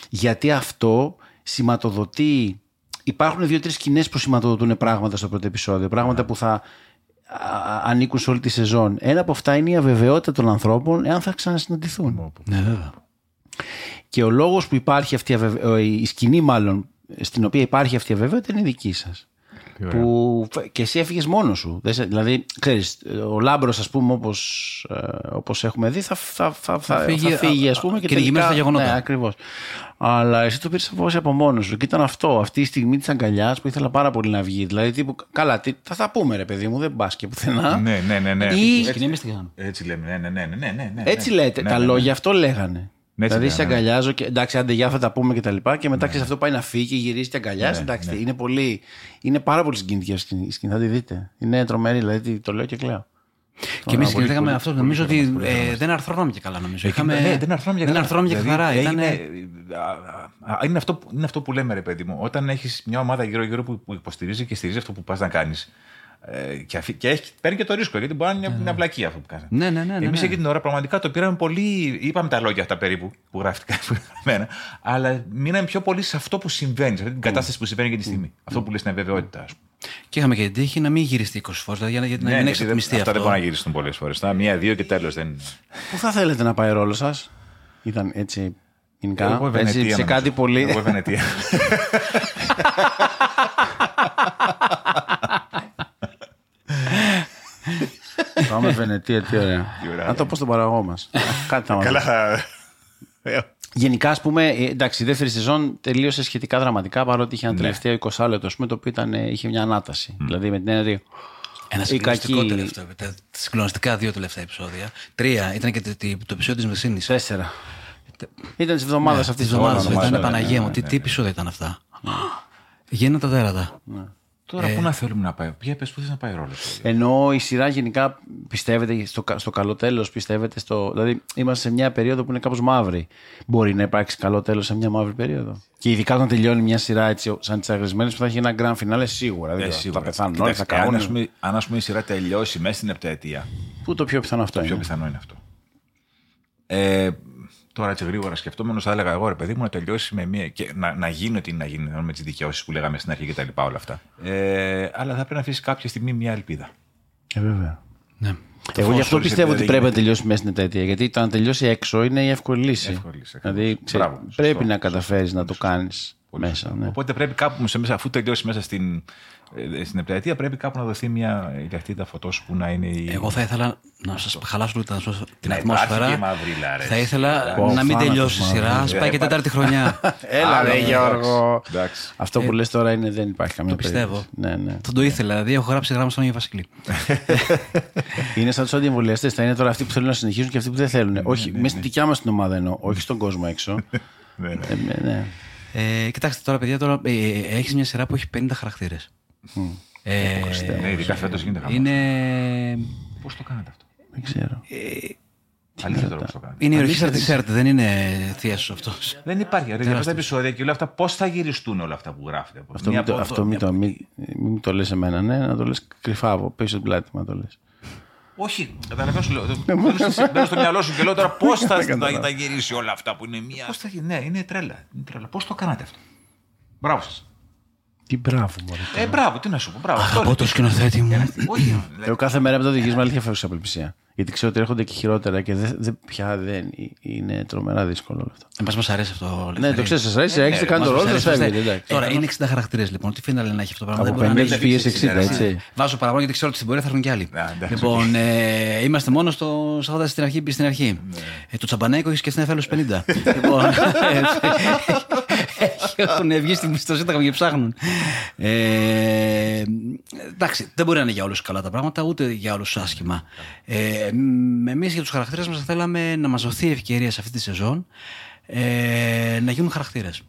Speaker 2: Γιατί αυτό σηματοδοτεί. Υπάρχουν δύο-τρεις σκηνές που σηματοδοτούν πράγματα στο πρώτο επεισόδιο. Πράγματα που θα α, ανήκουν σε όλη τη σεζόν. Ένα από αυτά είναι η αβεβαιότητα των ανθρώπων εάν θα ξανασυναντηθούν.
Speaker 4: Ναι, βέβαια.
Speaker 2: Και ο λόγος που υπάρχει αυτή η, αβεβαι... η σκηνή, μάλλον, στην οποία υπάρχει αυτή η αβεβαιότητα είναι η δική σας. Που και εσύ έφυγες μόνος σου. Δεν σε- Δηλαδή, ξέρεις, ο Λάμπρος, ας πούμε, όπως όπως έχουμε δει, θα, θα, θα, θα,
Speaker 4: φύγει,
Speaker 2: θα φύγει,
Speaker 4: α,
Speaker 2: ας πούμε, και
Speaker 4: κυνηγημένος
Speaker 2: τελικά.
Speaker 4: στα γεγονότα.
Speaker 2: Ναι, ακριβώς. Αλλά εσύ το πήρες απόφαση από μόνος σου. Και ήταν αυτό, αυτή η στιγμή της αγκαλιάς που ήθελα πάρα πολύ να βγει. Δηλαδή, τύπου, καλά, τι, θα τα πούμε, ρε παιδί μου, δεν πας και πουθενά.
Speaker 3: Ναι, ναι, ναι. ναι.
Speaker 2: Ή-
Speaker 4: Η σκηνή εμείς τη κάναμε.
Speaker 3: Έτσι λέμε. Ναι, ναι, ναι, ναι, ναι, ναι, ναι.
Speaker 2: Έτσι
Speaker 3: ναι.
Speaker 2: λέτε.
Speaker 3: Ναι,
Speaker 2: τα
Speaker 3: ναι, ναι.
Speaker 2: λόγια αυτό λέγανε.
Speaker 3: Ναι, έτσι
Speaker 2: δηλαδή, σε
Speaker 3: λέγανε, ναι.
Speaker 2: αγκαλιάζω και εντάξει, άντε γεια θα τα πούμε και τα λοιπά. Και μετά ξέρεις αυτό πάει να φύγει και γυρίζει και αγκαλιάζει.
Speaker 3: Ναι,
Speaker 2: εντάξει,
Speaker 3: ναι.
Speaker 2: είναι, πολύ, είναι πάρα πολύ συγκινητική αυτή η σκηνή. Θα τη δείτε. Είναι τρομερή, δηλαδή το λέω και κλαίω.
Speaker 4: Και εμείς
Speaker 3: πολύ,
Speaker 4: συγκινηθήκαμε
Speaker 3: πολύ,
Speaker 4: αυτό.
Speaker 3: πολύ
Speaker 4: Νομίζω ότι
Speaker 3: χαιρόμαστε, πολύ
Speaker 4: ε, δεν αρθρώναμε και καλά. Νομίζω.
Speaker 3: Εκεί, ναι, δεν αρθρώναμε για
Speaker 4: δεν
Speaker 3: καλά.
Speaker 4: αρθρώναμε για
Speaker 3: Δηλαδή,
Speaker 4: καθαρά.
Speaker 3: ε,
Speaker 4: Ήταν,
Speaker 3: είναι, α, α, είναι, αυτό, που- είναι αυτό που λέμε, ρε παιδί μου. Όταν έχεις μια ομάδα γύρω-γύρω που, που υποστηρίζει και στηρίζει αυτό που πας να κάνεις. Ε, και, αφή- και έχει, παίρνει και το ρίσκο, γιατί μπορεί να είναι μια, μια βλακία αυτό που κάνεις.
Speaker 4: Ναι, ναι, ναι, ναι,
Speaker 3: Εμείς
Speaker 4: ναι.
Speaker 3: εκεί την ώρα πραγματικά το πήραμε πολύ. Είπαμε τα λόγια αυτά περίπου που γράφτηκαν που γραμμένα, αλλά μείναμε πιο πολύ σε αυτό που συμβαίνει, σε αυτή την κατάσταση που συμβαίνει και τη στιγμή. Αυτό που λες την αβεβαιότητα, ας πούμε.
Speaker 4: Και είχαμε και την τύχη να μην γυριστεί 20 φορές. Δηλαδή, για να- γιατί να μην
Speaker 3: Ναι,
Speaker 4: έχει
Speaker 3: γιατί δεν-
Speaker 4: εξατμιστεί
Speaker 3: αυτά
Speaker 4: αυτό.
Speaker 3: δεν μπορούν να γυριστούν πολλές φορές. Μία, δύο και τέλος. Δεν...
Speaker 2: Πού θα θέλετε να πάει ο ρόλο σας, Ήταν έτσι γενικά;
Speaker 3: Εγώ
Speaker 2: έτσι,
Speaker 3: Βενετία,
Speaker 2: σε
Speaker 3: νομίζω.
Speaker 2: κάτι πολύ.
Speaker 3: Εγώ Βενετία.
Speaker 2: Πάμε Βενετία, τι ωραία.
Speaker 3: ωραία.
Speaker 2: Να το πω στον παραγωγό μας. κάτι θα μας πει.
Speaker 3: Καλά. Ε,
Speaker 2: Γενικά, ας πούμε, ε, εντάξει, η δεύτερη σεζόν τελείωσε σχετικά δραματικά παρότι είχε ένα
Speaker 3: Ναι.
Speaker 2: τελευταίο 20 λεπτό, πούμε, το οποίο ήταν, ε, είχε μια ανάταση. Δηλαδή με την έννοια ότι
Speaker 4: Ένα
Speaker 2: η
Speaker 4: συγκλονιστικό
Speaker 2: κακή-
Speaker 4: τελευταίο. Τα συγκλονιστικά δύο τελευταία επεισόδια. Τρία. Ήταν και το, το, το επεισόδιο της Μεσίνης.
Speaker 2: Τέσσερα. Ήταν της εβδομάδας αυτής
Speaker 4: Της
Speaker 2: τη
Speaker 4: εβδομάδας
Speaker 2: εβδομάδα.
Speaker 4: ήταν
Speaker 3: ναι,
Speaker 4: Παναγία
Speaker 3: ναι,
Speaker 4: μου. Τι
Speaker 3: ναι,
Speaker 4: τι επεισόδια ήταν αυτά; Γίνανε τα τέρατα.
Speaker 3: Τώρα πού να θέλουμε να πάει; Ποια πες, πού θες να πάει ρόλος.
Speaker 2: Ενώ η σειρά γενικά πιστεύετε στο, κα- στο καλό τέλος, πιστεύετε στο. Δηλαδή, είμαστε σε μια περίοδο που είναι κάπως μαύρη. Μπορεί να υπάρξει καλό τέλος σε μια μαύρη περίοδο; Και ειδικά όταν τελειώνει μια σειρά έτσι, σαν τις αγρισμένες που θα έχει ένα grand finale σίγουρα. Δεν ξέρω, θα πεθάνουν όλοι, θα
Speaker 3: αν, ας
Speaker 2: κάνουν.
Speaker 3: πούμε, αν ας πούμε, η σειρά τελειώσει μέσα στην επταετία,
Speaker 2: Πού το πιο πιθανό αυτό
Speaker 3: το πιο
Speaker 2: είναι;
Speaker 3: πιθανό είναι αυτό. Ε, Τώρα έτσι γρήγορα σκεφτόμενος, θα έλεγα εγώ ρε παιδί μου να τελειώσει με μία. και να, να γίνει ό,τι είναι να γίνει με τις δικαιώσεις που λέγαμε στην αρχή και τα λοιπά όλα αυτά. Ε, αλλά θα πρέπει να αφήσει κάποια στιγμή μια ελπίδα.
Speaker 2: Ε, βέβαια.
Speaker 4: Ναι.
Speaker 2: Εγώ
Speaker 3: φως
Speaker 2: γι' αυτό
Speaker 3: χωρίς
Speaker 2: πιστεύω ότι
Speaker 3: ελπίδα
Speaker 2: πρέπει να
Speaker 3: δεν
Speaker 2: τελειώσει μέσα στην εταιρεία. Γιατί το να τελειώσει έξω είναι η εύκολη λύση.
Speaker 3: Εύκολη λύση, ακριβώς.
Speaker 2: δηλαδή ξέρεις,
Speaker 3: Μπράβο, σωστό,
Speaker 2: πρέπει να
Speaker 3: σωστό,
Speaker 2: καταφέρεις να το κάνεις μέσα. Ναι.
Speaker 3: Οπότε πρέπει κάπου, σε μέσα, αφού τελειώσει μέσα στην, ε, στην επταετία, πρέπει κάπου να δοθεί μια ηλιακτήτα φωτός που να είναι η.
Speaker 4: Εγώ θα ήθελα να σας χαλάσω λίγο την ατμόσφαιρα- την
Speaker 3: Να υπάρχει
Speaker 4: ατμόσφαιρα.
Speaker 3: και η μαύρη λάρες.
Speaker 4: Θα ήθελα
Speaker 2: Πω,
Speaker 4: να μην
Speaker 2: θάνατος
Speaker 4: τελειώσει η σειρά.
Speaker 2: μαύρη.
Speaker 4: Σπάει και τέταρτη χρονιά.
Speaker 2: Έλα,
Speaker 3: Άλλο,
Speaker 2: ρε
Speaker 3: εντάξει.
Speaker 2: Γιώργο.
Speaker 3: Εντάξει.
Speaker 2: Αυτό που λες τώρα είναι, δεν υπάρχει καμία
Speaker 4: Το πιστεύω.
Speaker 2: περίπτωση. Ναι, ναι.
Speaker 4: Θα το ήθελα. Δηλαδή, έχω γράψει γράμμα στον Άγιο Βασιλή.
Speaker 2: Είναι σαν τους αντιεμβολιαστέ. Θα είναι τώρα αυτοί που θέλουν να συνεχίσουν και αυτοί που δεν θέλουν. όχι, μέσα στη δικιά μας την ομάδα εννοώ, όχι στον κόσμο έξω.
Speaker 3: Ναι, ναι.
Speaker 2: Ε, ναι, ναι.
Speaker 4: Ε, κοιτάξτε τώρα, παιδιά, τώρα ε, έχεις μια σειρά που έχει 50 χαρακτήρες. Ε,
Speaker 3: Ναι, ειδικά φέτος γίνεται χαμός.
Speaker 4: είναι.
Speaker 3: Πώς το κάνετε αυτό;
Speaker 2: Δεν ξέρω.
Speaker 3: Αλήθεια τώρα πώς το κάνετε.
Speaker 4: Είναι η ορχήστρα τη ΕΡΤ, δεν είναι θεία αυτός.
Speaker 3: Δεν υπάρχει. Ρε, για αυτά τα επεισόδια και όλα αυτά, πώς θα γυριστούν όλα αυτά που γράφετε.
Speaker 2: Αυτό,
Speaker 3: Μία
Speaker 2: μην το,
Speaker 3: από
Speaker 2: αυτό
Speaker 3: εδώ,
Speaker 2: μην
Speaker 3: μία
Speaker 2: το,
Speaker 3: από
Speaker 2: μην, μην το λες εμένα, ναι, να το λες κρυφά από πίσω την πλάτη μου να το λες.
Speaker 3: Όχι, καταλαβαίνω σου λέω. Μπαίνω στο- Μπαίνω στο μυαλό σου και λέω τώρα πώς θα θα τα γυρίσει όλα αυτά που είναι μία. Πώς θα γίνει, ναι, είναι τρέλα. Είναι τρέλα. Πώς το κάνατε αυτό; Μπράβο σας.
Speaker 2: Τι μπράβο μωρέ.
Speaker 3: Ε, μπράβο, τι να σου πω. Μπράβο. αυτό
Speaker 4: Από
Speaker 3: είναι.
Speaker 4: το σκηνοθέτη μου.
Speaker 3: Όχι, δηλαδή,
Speaker 2: Εγώ κάθε μέρα με το οδηγήσμα αλήθεια φεύγω σε απελπισία. Γιατί ξέρω ότι έρχονται και χειρότερα και δεν, δεν, πια δεν είναι τρομερά δύσκολο όλο αυτό.
Speaker 4: Εμά μας αρέσει αυτό.
Speaker 2: Ναι,
Speaker 4: Ελευθερία.
Speaker 2: το ξέρεις, σας αρέσει, έχετε κάνει το
Speaker 4: Μας
Speaker 2: ρόλο,
Speaker 4: αρέσει,
Speaker 2: σας
Speaker 4: μας
Speaker 2: φεύγετε.
Speaker 4: αρέσει.
Speaker 2: εντάξει.
Speaker 4: Τώρα είναι 60 χαρακτήρες λοιπόν. Τι φαίνεται να έχει αυτό το πράγμα;
Speaker 2: Από
Speaker 4: Δεν μπορεί να
Speaker 2: 50
Speaker 4: είναι-
Speaker 2: πήγες 60, έτσι.
Speaker 4: Βάζω παραπάνω γιατί ξέρω ότι στην πορεία θα έρθουν κι άλλοι.
Speaker 3: Α, εντάξει,
Speaker 4: λοιπόν, ε, είμαστε μόνο στο. Σα είχα στην αρχή. Στην αρχή.
Speaker 2: Ναι.
Speaker 4: Ε, το τσαμπανέκο έχεις και στην Εφέλο 50. λοιπόν. Έχουν βγει στην στο Σύνταγμα και ψάχνουν. Ε, εντάξει, δεν μπορεί να είναι για όλους καλά τα πράγματα, ούτε για όλους άσχημα. Ε, Εμείς για τους χαρακτήρες μας θέλαμε να μας δοθεί η ευκαιρία σε αυτή τη σεζόν ε, να γίνουν χαρακτήρες.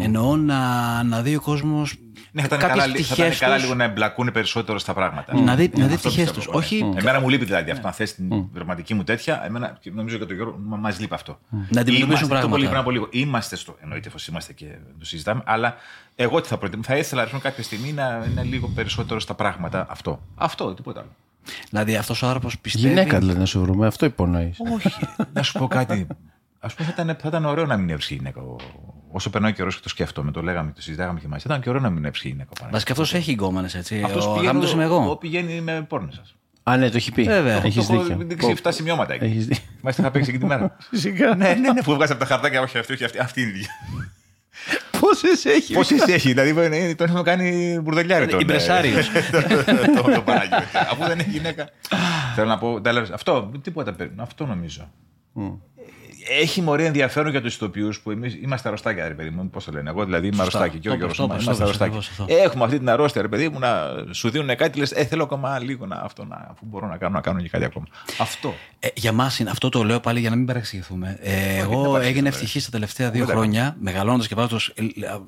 Speaker 4: Εννοώ να, να δει ο κόσμος
Speaker 3: Ναι, θα ήταν καλά, θα ήταν καλά λίγο να εμπλακούν περισσότερο στα πράγματα.
Speaker 4: Να δει, να δει
Speaker 3: Αυτό
Speaker 4: πτυχές
Speaker 3: πιστεύω
Speaker 4: τους.
Speaker 3: εγώ, ναι.
Speaker 4: Όχι
Speaker 3: Εμένα μου λείπει δηλαδή αυτό. Αν θες την δραματική μου τέτοια, εμένα και νομίζω και τον Γιώργο μα λείπει αυτό.
Speaker 4: Να αντιμετωπίσουν
Speaker 3: Είμαστε-
Speaker 4: πράγματα.
Speaker 3: Το πολύ πριν από λίγο. Είμαστε στο. Εννοείται, εφόσον είμαστε και το συζητάμε. Αλλά εγώ τι θα προτείνω. Θα ήθελα ας πούμε, κάποια στιγμή να είναι λίγο περισσότερο στα πράγματα αυτό. Αυτό, τίποτα άλλο.
Speaker 4: Δηλαδή αυτός ο άνθρωπος πιστεύει.
Speaker 2: Γυναίκα δηλαδή να σου βρούμε, αυτό υπονοείς.
Speaker 3: Όχι. να σου πω κάτι. Α πούμε, θα ήταν, θα ήταν ωραίο να μην έβρισκε γυναίκα. ο- Όσο περνάει ο καιρός και το σκέφτομαι, το λέγαμε, το συζητάγαμε και μαζί. Θα ήταν και ωραίο να μην έβρισκε γυναίκα. ο Παναγιώτης.
Speaker 4: Βασικά αυτός έχει γκόμενες έτσι.
Speaker 3: Αυτός
Speaker 4: ο
Speaker 3: πηγαίνει,
Speaker 4: γάμος είμαι
Speaker 3: ο-
Speaker 4: εγώ.
Speaker 3: ο πηγαίνει με πόρνες σας.
Speaker 2: Α, ναι, το έχει πει.
Speaker 4: Βέβαια.
Speaker 2: Έχεις
Speaker 3: Το έχω
Speaker 2: δίκιο.
Speaker 3: δείξει 7 σημειώματα εκεί.
Speaker 2: Έχεις δίκιο.
Speaker 3: Μάλιστα είχα παίξει εκεί τη μέρα.
Speaker 2: Φυσικά.
Speaker 3: ναι, ναι, ναι, που βγάζει από τα χαρτάκια, όχι αυτή, όχι αυτή. Αυτή είναι η ίδια.
Speaker 2: Πόσες έχει;
Speaker 3: Πόσες έχει, δηλαδή είναι- τον έχουμε κάνει μπουρδελιάρι τον.
Speaker 4: Ιμπρεσάριος.
Speaker 3: Το το Παναγιώτη. Αφού δεν έχει γυναίκα. Θέλω να πω, τα λέω, αυτό, τίποτα παίρνω, αυτό νομίζω. Έχει μωρή ενδιαφέρον για τους ηθοποιούς που εμείς είμαστε αρρωστάκια, ρε παιδί μου. Πώς το λένε. Εγώ δηλαδή είμαι αρρωστάκι και ο
Speaker 4: Το
Speaker 3: Γιώργος
Speaker 4: είπες, το είπες,
Speaker 3: είμαστε
Speaker 4: το είπες,
Speaker 3: αρρωστάκι.
Speaker 4: ακριβώς
Speaker 3: Έχουμε αυτή την αρρώστια, ρε παιδί μου, να σου δίνουν κάτι, λες, Ε, θέλω ακόμα λίγο να αυτό, να, αφού μπορώ να κάνω, να κάνω και κάτι ακόμα. Αυτό.
Speaker 4: Ε, για μας αυτό το λέω πάλι για να μην παρεξηγηθούμε. Ε,
Speaker 3: δεν
Speaker 4: εγώ
Speaker 3: παρεξηγηθούμε.
Speaker 4: έγινα ευτυχής τα τελευταία δύο
Speaker 3: Δεν
Speaker 4: χρόνια, μεγαλώνοντας και βάζοντας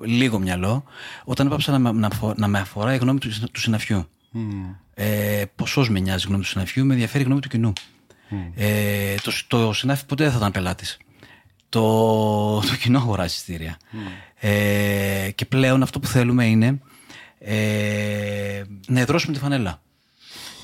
Speaker 4: λίγο μυαλό, όταν έπαψα να, με- να, φο- να με αφορά η γνώμη του, συνα- του συναφιού. Ε, Ποσός με νοιάζει η γνώμη του συναφιού, με ενδιαφέρει η γνώμη του κοινού. Ε, το, το συνάφι ποτέ δεν θα ήταν πελάτης. Το, το κοινό αγοράζει εισιτήρια. Ε, και πλέον αυτό που θέλουμε είναι ε, να εδρώσουμε τη φανέλα.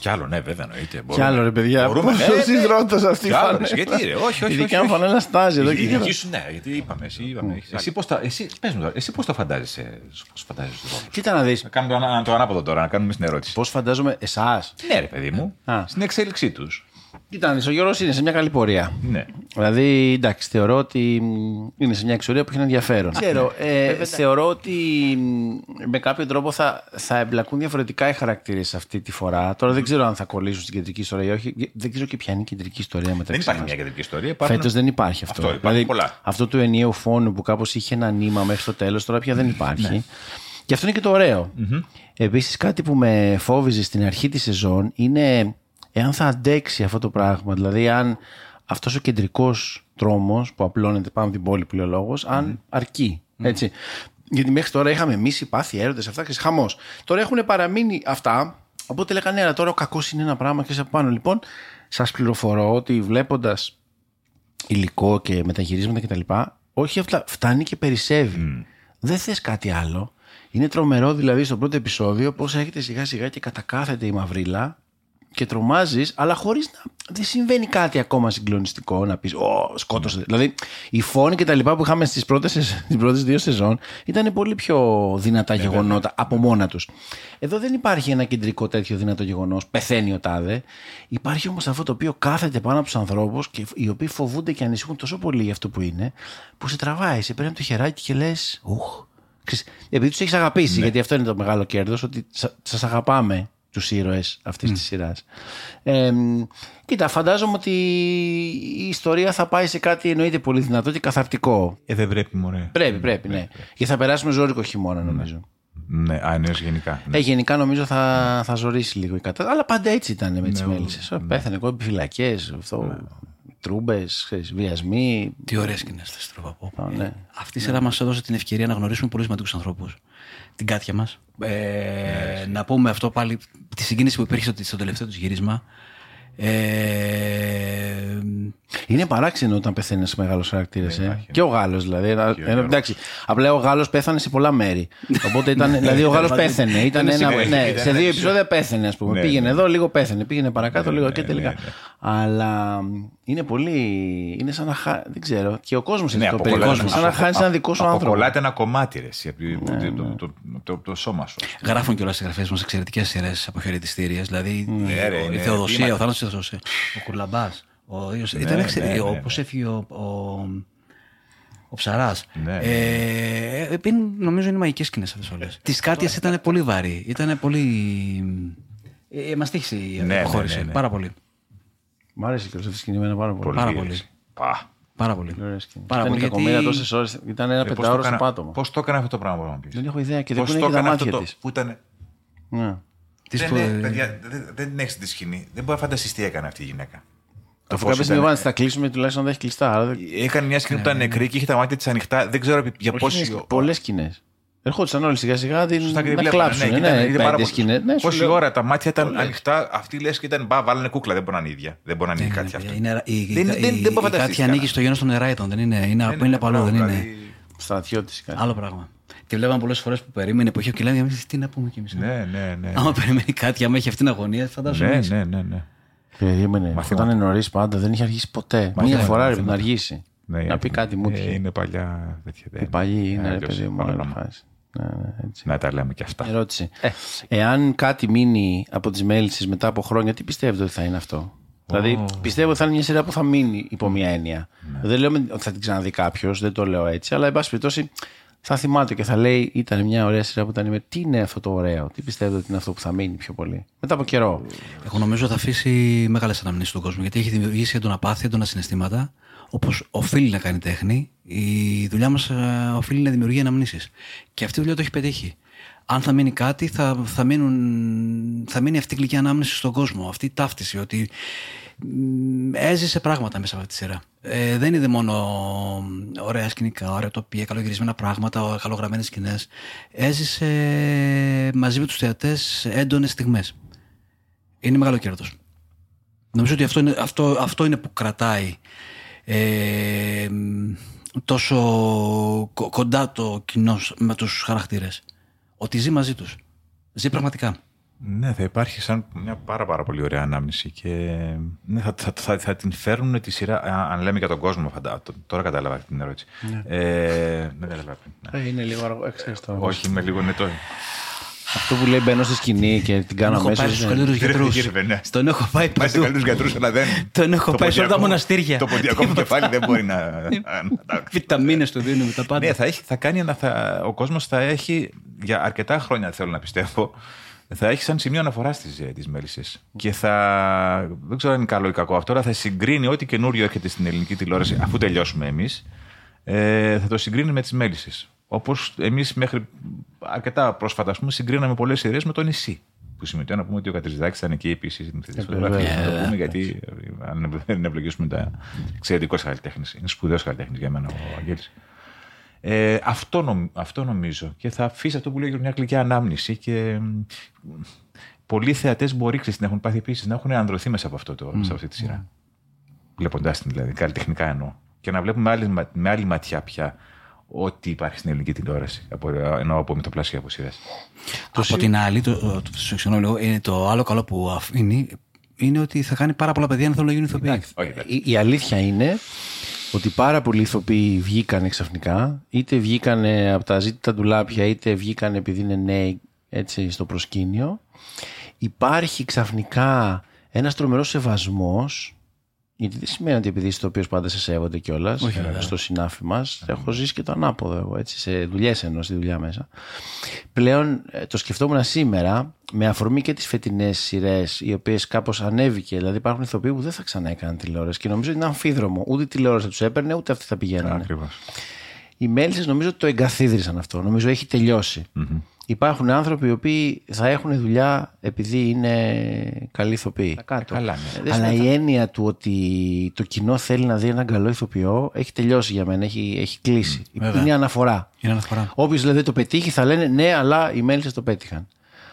Speaker 3: Κι άλλο, ναι, βέβαια, εννοείται.
Speaker 2: Κι
Speaker 3: Μπορούμε.
Speaker 2: άλλο ρε παιδιά.
Speaker 3: Μπορούμε,
Speaker 2: Πόσο
Speaker 3: ναι, ναι.
Speaker 2: συντρότος αυτή η
Speaker 3: Κι άλλο,
Speaker 2: φανέλα.
Speaker 3: ρε, γιατί, ρε, όχι, όχι,
Speaker 2: Η δικιά
Speaker 3: όχι,
Speaker 2: μου
Speaker 3: όχι.
Speaker 2: φανέλα στάζει εδώ
Speaker 3: Η
Speaker 2: και
Speaker 3: δική
Speaker 2: γύρω.
Speaker 3: σου, ναι, γιατί είπαμε. Εσύ, είπαμε. Εσύ πώς τα, εσύ, πες μου τώρα, εσύ πώς τα φαντάζεσαι, πώς φαντάζεσαι το ρόλο σου.
Speaker 2: Κοίτα να δεις.
Speaker 3: Να κάνουμε το, ανα- το ανάποδο τώρα, να κάνουμε στην ερώτηση.
Speaker 2: Πώς φαντάζομαι εσάς.
Speaker 3: Ναι, ρε παιδί μου,
Speaker 2: Α.
Speaker 3: στην εξέλιξή τους.
Speaker 2: Κοίτα, να δεις, ο Γιώργος είναι σε μια καλή πορεία.
Speaker 3: Ναι.
Speaker 2: Δηλαδή, εντάξει, θεωρώ ότι μ, είναι σε μια εξορία που έχει ενδιαφέρον. Ξέρω, ε, θεωρώ ότι μ, με κάποιο τρόπο θα, θα εμπλακούν διαφορετικά οι χαρακτήρες αυτή τη φορά. Τώρα δεν ξέρω αν θα κολλήσουν στην κεντρική ιστορία ή όχι. Δεν ξέρω και ποια είναι η κεντρική ιστορία
Speaker 3: Δεν
Speaker 2: μεταξύ
Speaker 3: υπάρχει
Speaker 2: μας.
Speaker 3: μια κεντρική ιστορία. Υπάρχουν...
Speaker 2: Φέτος δεν υπάρχει αυτό.
Speaker 3: Αυτό, υπάρχουν πολλά.
Speaker 2: αυτό του ενιαίου φόνου που κάπως είχε ένα νήμα μέχρι το τέλος, τώρα πια δεν υπάρχει. Και αυτό είναι και το ωραίο. Επίσης, κάτι που με φόβιζε στην αρχή της σεζόν είναι εάν θα αντέξει αυτό το πράγμα. Δηλαδή, αν αυτός ο κεντρικός τρόμος που απλώνεται πάνω από την πόλη που λέει ο λόγος, αν αρκεί. Έτσι. Γιατί μέχρι τώρα είχαμε μίση, πάθη, έρωτες, αυτά και χαμός. Τώρα έχουν παραμείνει αυτά. Οπότε λέγανε, «Έλα, τώρα ο κακός είναι ένα πράγμα και σε από πάνω. Λοιπόν, σας πληροφορώ ότι βλέποντας υλικό και μεταγυρίσματα κτλ. Όχι απλά φτάνει και περισσεύει. Δεν θες κάτι άλλο. Είναι τρομερό δηλαδή στο πρώτο επεισόδιο πώς έρχεται σιγά σιγά και κατακάθεται η μαυρίλα και τρομάζεις, αλλά χωρίς να. Δεν συμβαίνει κάτι ακόμα συγκλονιστικό να πεις Ω, σκότωσε. Δηλαδή, οι φόνοι και τα λοιπά που είχαμε στις πρώτες πρώτες δύο σεζόν ήταν πολύ πιο δυνατά γεγονότα από μόνα τους. Εδώ δεν υπάρχει ένα κεντρικό τέτοιο δυνατό γεγονός. Πεθαίνει ο τάδε. Υπάρχει όμως αυτό το οποίο κάθεται πάνω από τους ανθρώπους και οι οποίοι φοβούνται και ανησυχούν τόσο πολύ για αυτό που είναι, που σε τραβάει, σε παίρνει από το χεράκι και λες, Ουχ. Ξέρεις, Επειδή τους έχεις αγαπήσει, γιατί αυτό είναι το μεγάλο κέρδος, ότι σας αγαπάμε τους ήρωες αυτής της σειράς. Ε, κοίτα, φαντάζομαι ότι η ιστορία θα πάει σε κάτι εννοείται πολύ δυνατό και καθαρτικό.
Speaker 3: Ε, δεν πρέπει, μωρέ.
Speaker 2: Πρέπει, πρέπει, ναι. Γιατί θα περάσουμε ζώρικο χειμώνα, νομίζω.
Speaker 3: Ναι, α, εννοείς γενικά. Ναι.
Speaker 2: Ε, γενικά νομίζω θα, θα ζωρίσει λίγο η κατάσταση. Αλλά πάντα έτσι ήταν με τις ναι, μέλισσε. Πέθανε κόμπι φυλακές, αυτό. Τρούμπες, βιασμοί.
Speaker 4: Τι ωραίες σκηνές θες, τρόπα.
Speaker 2: ναι.
Speaker 4: Αυτή η σειρά μας έδωσε την ευκαιρία να γνωρίσουμε πολύ σημαντικούς ανθρώπους. Την κάτια μας. Ε, να πούμε αυτό πάλι, τη συγκίνηση που υπήρχε στο τελευταίο του γύρισμα. Ε,
Speaker 2: είναι παράξενο όταν πεθαίνει ένας μεγάλος χαρακτήρας. Ε. Και ο Γάλλος δηλαδή. Ένα, ένα, εντάξει, απλά ο Γάλλος πέθανε σε πολλά μέρη. Οπότε ήταν. δηλαδή ο Γάλλος πέθανε. Ήταν ένα, ναι, σε δύο επεισόδια πέθανε, ας πούμε. Ναι, πήγαινε ναι. εδώ, λίγο πέθανε. Πήγαινε παρακάτω, ναι, λίγο και τελικά. Αλλά είναι πολύ. Είναι σαν να χάνει. Δεν ξέρω. Και ο κόσμος είναι το περίπου. Σαν να χάνεις ένα δικό σου άνθρωπο.
Speaker 3: Αποκολλάται ένα κομμάτι ρε, το σώμα σου.
Speaker 4: Γράφουν και όλα στι γραφές μας εξαιρετικές σειρές αποχαιρετιστήριες. Δηλαδή η Θεοδοσία, ο θάνατο ο Κουρλαμπά. Ο ίδιος, ναι, ήταν ναι, ναι, όπως ναι. έφυγε ο, ο, ο Ψαράς. Ναι, ε, ε, νομίζω είναι μαγικές σκηνές αυτές όλες. Τη Κάτια ήταν πολύ βαρύ. Ήταν πολύ. Ε, Μας τύχησε η ναι, αποχώρηση. Πάρα πολύ.
Speaker 2: Μ' άρεσε και αυτή τη σκηνή πάρα πολύ.
Speaker 4: Πάρα πολύ.
Speaker 3: Πα.
Speaker 4: Πάρα πολύ.
Speaker 2: Πάρα πολύ. Γιατί... τόσες ώρες. Ήταν ένα ε, πεντάωρο στο πάτωμα.
Speaker 3: Πώς το έκανε αυτό το πράγμα, να πεις;
Speaker 2: Δεν έχω ιδέα και δεν είναι τα μάτια της.
Speaker 3: Που ήταν. Ναι. Δεν, παιδιά, δεν, δεν έχει τη σκηνή. Δεν μπορεί να φανταστεί τι έκανε αυτή η γυναίκα.
Speaker 2: Αφού κάποια στιγμή ήταν... θα κλείσουμε τουλάχιστον να έχει κλειστά.
Speaker 3: Έκανε μια σκηνή που ήταν νεκρή και είχε τα μάτια της ανοιχτά. Δεν ξέρω για πόση.
Speaker 2: Πολλές σκηνές. Ερχόντουσαν όλοι σιγά σιγά την... να κλάψουν. Ναι,
Speaker 3: ναι, ναι, πάρα σκηνές. Ναι, Πόση λέω... ώρα τα μάτια ήταν ανοιχτά. Αυτή λες και ήταν μπα, βάλανε κούκλα. Δεν μπορεί να είναι ίδια. Δεν μπορεί να είναι κάτι αυτό.
Speaker 4: Δεν μπορεί να Κάτι ανήκει στο γένος των Εράιτων. Δεν είναι. Είναι παλό. Δεν είναι.
Speaker 2: Στρατιώτης.
Speaker 4: Άλλο πράγμα. Και βλέπαμε πολλές φορές που περίμενε εποχή και λέμε τι να πούμε κι εμείς.
Speaker 3: Ναι, ναι, ναι.
Speaker 4: Άμα περιμένει κάτι, άμα έχει αυτή την αγωνία, φαντάζομαι.
Speaker 3: Ναι, ναι, ναι.
Speaker 2: Περίμενε. Ήταν νωρίς πάντα, δεν είχε αργήσει ποτέ. Μία φορά έπρεπε να αργήσει. Ναι, να πει κάτι μου.
Speaker 3: Ε, είναι παλιά
Speaker 2: τέτοια. Η παλιά είναι, ρε παιδί μου, να
Speaker 3: Να τα λέμε και αυτά.
Speaker 2: Ερώτηση. Ε, εάν κάτι μείνει από τις μέλισσε μετά από χρόνια, τι πιστεύετε ότι θα είναι αυτό; Δηλαδή, πιστεύω ότι θα είναι μια σειρά που θα μείνει υπό μια έννοια. Ναι. Δεν λέω ότι θα την ξαναδεί κάποιος, δεν το λέω έτσι, αλλά εν πάση περιπτώσει θα θυμάται και θα λέει ήταν μια ωραία σειρά που ήταν. Τι είναι αυτό το ωραίο, τι πιστεύετε ότι είναι αυτό που θα μείνει πιο πολύ; Μετά από καιρό.
Speaker 4: Εγώ νομίζω θα αφήσει μεγάλες αναμνήσεις στον κόσμο γιατί έχει δημιουργήσει έντονα πάθη, έντονα συναισθήματα. Όπως οφείλει να κάνει τέχνη, η δουλειά μας ε, οφείλει να δημιουργεί αναμνήσεις. Και αυτή η δουλειά το έχει πετύχει. Αν θα μείνει κάτι, θα, θα, μείνουν, θα μείνει αυτή η γλυκή ανάμνηση στον κόσμο. Αυτή η ταύτιση ότι έζησε πράγματα μέσα από αυτή τη σειρά. Ε, δεν είδε μόνο ωραία σκηνικά, ωραία τοπία, καλογυρισμένα πράγματα, καλογραμμένες σκηνές. Έζησε μαζί με τους θεατές έντονες στιγμές. Είναι μεγάλο κέρδο. Νομίζω ότι αυτό είναι, αυτό, αυτό είναι που κρατάει ε, τόσο κοντά το κοινό με τους χαρακτήρες. Ότι ζει μαζί τους. Ζει πραγματικά.
Speaker 3: Ναι, θα υπάρχει σαν μια πάρα, πάρα πολύ ωραία ανάμνηση και ναι, θα, θα, θα, θα την φέρνουν τη σειρά. Αν λέμε για τον κόσμο, φαντά, τώρα κατάλαβα την ερώτηση. Ναι. Ε, δεν κατάλαβα
Speaker 2: Ναι. Ε, είναι λίγο αργό, το.
Speaker 3: Όχι, είμαι λίγο νετό.
Speaker 2: Αυτό που λέει μπαίνω στη σκηνή και την κάνω μέσα.
Speaker 4: Έχω πάει στους καλύτερους γιατρούς. Τον έχω πάει
Speaker 3: παντού. στου καλύτερους γιατρούς, αλλά δεν.
Speaker 4: Τον έχω πάει σε όλα τα μοναστήρια.
Speaker 3: Το ποντιακό μου κεφάλι δεν μπορεί να.
Speaker 4: Βιταμίνες του δίνουν τα πάντα.
Speaker 3: Ναι, θα κάνει ο κόσμος θα έχει για αρκετά χρόνια, θέλω να πιστεύω, θα έχει σαν σημείο αναφορά στις τις ε, μέλισσες. Και θα. Δεν ξέρω αν είναι καλό ή κακό αυτό, αλλά θα συγκρίνει ό,τι καινούριο έρχεται στην ελληνική τηλεόραση, αφού τελειώσουμε εμείς, ε, θα το συγκρίνει με τις μέλισσες. Όπως εμείς μέχρι αρκετά πρόσφατα, ας πούμε, συγκρίναμε πολλές σειρές με το νησί. Που σημαίνει να πούμε ότι ο Κατριζάκη ήταν εκεί επίσης στην φωτογραφίας. Να το πούμε, γιατί αν δεν ευλογήσουμε τα εξαιρετικό καλλιτέχνη. Είναι σπουδαίος καλλιτέχνης για μένα ο Αγγέλης. Ε, αυτό, αυτό νομίζω. Και θα αφήσει αυτό που λέει μια γλυκιά ανάμνηση. Και πολλοί θεατές μπορεί να έχουν πάθει επίσης να έχουν ανδρωθεί μέσα από, αυτό το, mm. αυτή τη σειρά. Mm. Βλέποντάς την δηλαδή, καλλιτεχνικά εννοώ. Και να βλέπουμε άλλη, με άλλη ματιά πια ό,τι υπάρχει στην ελληνική τηλεόραση. Από, εννοώ από μεταπλάσια από σειρές.
Speaker 4: Από την άλλη, το, το, το, το, το άλλο καλό που αφήνει είναι ότι θα κάνει πάρα πολλά παιδιά να θέλουν να γίνουν ηθοποιοί.
Speaker 3: Όχι, δεν.
Speaker 2: Η, η αλήθεια είναι ότι πάρα πολλοί ηθοποιοί βγήκανε ξαφνικά, είτε βγήκανε από τα ζήτητα ντουλάπια, είτε βγήκανε επειδή είναι νέοι έτσι, στο προσκήνιο. Υπάρχει ξαφνικά ένας τρομερός σεβασμός γιατί δεν σημαίνει ότι επειδή είσαι το οποίος πάντα σε σέβονται κιόλας στο συνάφι μας. Έχω ζήσει και το ανάποδο εγώ, έτσι, σε δουλειές εννοώ, στη δουλειά μέσα. Πλέον ε, το σκεφτόμουν σήμερα με αφορμή και τις φετινές σειρές, οι οποίες κάπως ανέβηκε. Δηλαδή υπάρχουν ηθοποιοί που δεν θα ξανά έκαναν τηλεόραση και νομίζω ότι είναι αμφίδρομο. Ούτε η τηλεόραση θα τους έπαιρνε, ούτε αυτοί θα πηγαίνανε.
Speaker 3: Ακριβώς.
Speaker 2: Οι μέλισσες νομίζω ότι το εγκαθίδρυσαν αυτό. Νομίζω έχει τελειώσει. Υπάρχουν άνθρωποι οι οποίοι θα έχουν δουλειά επειδή είναι καλοί ηθοποιοί. Κάτω.
Speaker 3: καλά, ναι.
Speaker 2: Ε, Αλλά η έννοια του ότι το κοινό θέλει να δει έναν καλό ηθοποιό έχει τελειώσει για μένα, έχει, έχει κλείσει.
Speaker 4: βέβαια.
Speaker 2: είναι αναφορά.
Speaker 4: Είναι αναφορά.
Speaker 2: Όποιος δηλαδή το πετύχει θα λένε ναι, αλλά οι μέλισσες το πέτυχαν.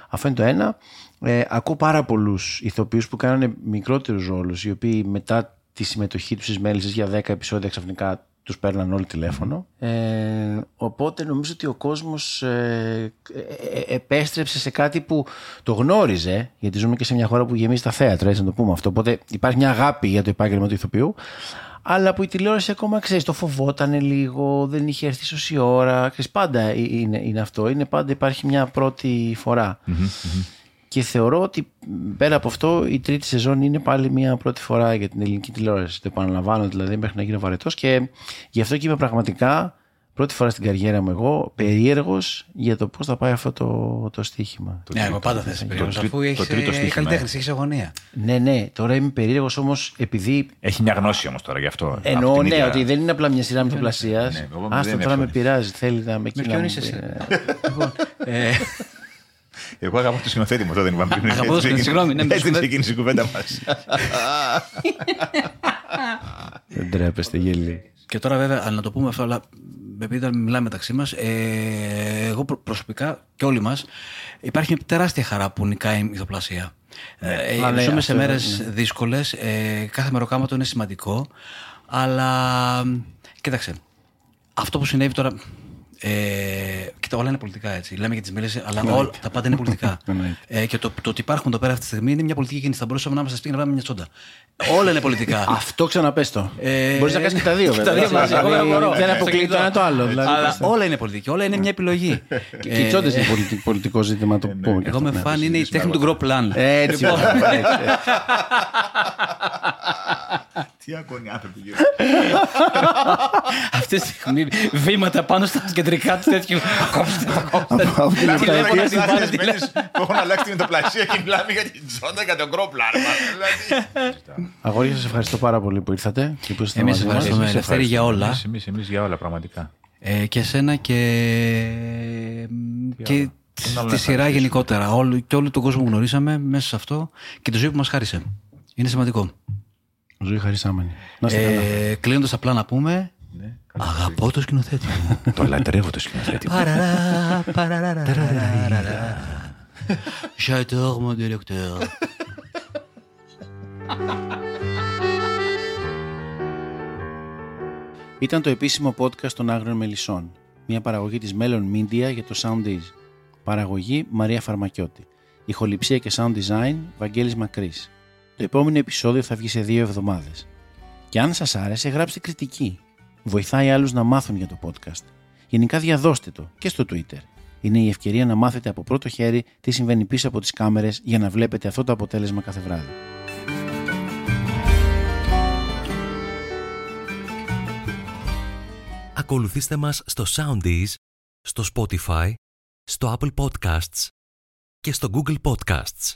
Speaker 2: Αυτό είναι το ένα. Ε, ακούω πάρα πολλούς ηθοποιούς που κάνανε μικρότερους ρόλους, οι οποίοι μετά τη συμμετοχή τους στις μέλισσες για 10 επεισόδια ξαφνικά τους παίρναν όλοι τηλέφωνο. Ε, οπότε νομίζω ότι ο κόσμος ε, ε, επέστρεψε σε κάτι που το γνώριζε, γιατί ζούμε και σε μια χώρα που γεμίζει τα θέατρα, έτσι να το πούμε αυτό. Οπότε υπάρχει μια αγάπη για το επάγγελμα του ηθοποιού. Αλλά που η τηλεόραση ακόμα ξέρεις, το φοβόταν λίγο, δεν είχε έρθει σωστή ώρα. Ξέρεις, πάντα είναι, είναι αυτό. Είναι πάντα υπάρχει μια πρώτη φορά. Και θεωρώ ότι πέρα από αυτό η τρίτη σεζόν είναι πάλι μια πρώτη φορά για την ελληνική τηλεόραση. Το επαναλαμβάνω δηλαδή μέχρι να γίνω βαρετός και γι' αυτό και είμαι πραγματικά πρώτη φορά στην καριέρα μου εγώ περίεργος για το πώς θα πάει αυτό το, το στοίχημα.
Speaker 4: Ναι, εγώ πάντα θα είσαι περίεργος,
Speaker 3: τρί-
Speaker 4: αφού
Speaker 3: το
Speaker 4: έχει
Speaker 3: τρίτο στοίχημα,
Speaker 4: καλλιτέχνη,
Speaker 3: ε.
Speaker 4: έχεις αγωνία.
Speaker 2: Ναι, ναι, τώρα είμαι περίεργος όμως επειδή.
Speaker 3: Έχει μια γνώση όμως τώρα γι' αυτό.
Speaker 2: Εννοώ,
Speaker 3: Από
Speaker 2: ναι,
Speaker 3: την ίδια-
Speaker 2: ότι δεν είναι απλά μια σειρά μυθοπλασίας.
Speaker 3: ναι, εγώ
Speaker 2: Άστα
Speaker 3: δεν
Speaker 2: τώρα με
Speaker 3: έχω.
Speaker 2: πειράζει. Θέλει να με
Speaker 4: Με
Speaker 2: εκεί να
Speaker 4: ποιον
Speaker 2: μου
Speaker 4: είσαι
Speaker 2: πει,
Speaker 4: εσύ.
Speaker 2: ε,
Speaker 4: Λοιπόν, ε,
Speaker 3: Εγώ αγαπάω το σκηνοθέτη μου, αυτό δεν είπαμε πριν.
Speaker 4: Αγαπώ το
Speaker 3: Έτσι
Speaker 4: σκηνοθέτη, συγγνώμη, ναι, με το
Speaker 3: Έτσι
Speaker 4: σκηνοθέτη.
Speaker 3: ξεκίνησε η κουβέντα μας.
Speaker 2: Δεν τρέπεστε, γελί.
Speaker 4: Και τώρα βέβαια, να το πούμε αυτό, αλλά επειδή όταν μιλάμε μεταξύ μας, ε, εγώ προ- προσωπικά και όλοι μας, υπάρχει μια τεράστια χαρά που νικάει η ηθοπλασία. Ε,
Speaker 2: Α, ναι,
Speaker 4: ζούμε σε
Speaker 2: αυτό,
Speaker 4: μέρες δύσκολες. Ε, κάθε μεροκάματο είναι σημαντικό. Αλλά κοίταξε, αυτό που συνέβη τώρα. Ε, κοίτα, όλα είναι πολιτικά έτσι. Λέμε για τις μίλες, αλλά όλα, τα πάντα είναι πολιτικά. ε, και το, το ότι υπάρχουν εδώ πέρα αυτή τη στιγμή είναι μια πολιτική κίνηση. Θα μπορούσαμε να είμαστε σπίτι να πάμε μια τσόντα. όλα είναι πολιτικά.
Speaker 2: Αυτό ξαναπες το.
Speaker 4: Ε,
Speaker 2: Μπορείς να κάνεις και τα δύο,
Speaker 4: και
Speaker 2: βέβαια.
Speaker 4: τα δύο μαζί,
Speaker 2: Δηλαδή,
Speaker 4: εγώ δεν μπορώ.
Speaker 2: Δεν αποκλείει το ένα το άλλο. δηλαδή,
Speaker 4: Αλλά
Speaker 2: πες το.
Speaker 4: όλα είναι πολιτική, όλα είναι μια επιλογή.
Speaker 2: Και οι τσόντες είναι πολιτι- πολιτικό ζήτημα, το πούμε. και
Speaker 4: Εγώ
Speaker 2: αυτό,
Speaker 4: με
Speaker 2: ναι.
Speaker 4: φαν είναι η τέχνη του Gro Plan.
Speaker 2: Έτσι,
Speaker 4: Λοιπόν,
Speaker 2: έτσι.
Speaker 3: Τι ακόμη άνθρωποι γύρω.
Speaker 4: Αυτή τη στιγμή βήματα πάνω στα κεντρικά του τέτοιου. Κόψτε τα, κόψτε τα.
Speaker 2: Αυτή είναι η
Speaker 4: Τηλέφωνα
Speaker 2: πλατεία.
Speaker 4: στην πάνω, τηλέφωνα.
Speaker 3: που έχουν αλλάξει την τοπλασία και μιλάμε για την τζόντα και τον κρόπλαρμα. Δηλαδή.
Speaker 2: Αγόρια, σας ευχαριστώ πάρα πολύ που ήρθατε και που ήσασταν
Speaker 4: Εμείς
Speaker 2: μαζί μας.
Speaker 4: ευχαριστούμε, Ελευθέρη, για όλα.
Speaker 3: Εμείς εμείς για όλα, πραγματικά.
Speaker 4: Ε, Και εσένα και και
Speaker 3: άλλο
Speaker 4: τη
Speaker 3: να
Speaker 4: σειρά
Speaker 3: ευχαριστήσουμε.
Speaker 4: γενικότερα. Όλο, και όλο τον κόσμο που γνωρίσαμε μέσα σε αυτό και τη ζωή που μας χάρισε. Είναι σημαντικό.
Speaker 2: Ζωή χαρισάμενη. Να είστε καλά.
Speaker 4: Ε, Κλείνοντας απλά να πούμε. Αγαπώ το σκηνοθέτη μου.
Speaker 3: Το λατρεύω το σκηνοθέτη.
Speaker 4: Παραρά, παραραραραραρα. J'adore mon directeur.
Speaker 2: Ήταν το επίσημο podcast των Άγριων Μελισσών. Μια παραγωγή της Melon Media για το Soundees. Παραγωγή Μαρία Φαρμακιώτη. Ηχοληψία και sound design Βαγγέλης Μακρύς. Το επόμενο επεισόδιο θα βγει σε δύο εβδομάδες. Και αν σας άρεσε γράψτε κριτική. Βοηθάει άλλους να μάθουν για το podcast. Γενικά διαδώστε το και στο Twitter. Είναι η ευκαιρία να μάθετε από πρώτο χέρι τι συμβαίνει πίσω από τις κάμερες για να βλέπετε αυτό το αποτέλεσμα κάθε βράδυ.
Speaker 7: Ακολουθήστε μας στο Soundees, στο Spotify, στο Apple Podcasts και στο Google Podcasts.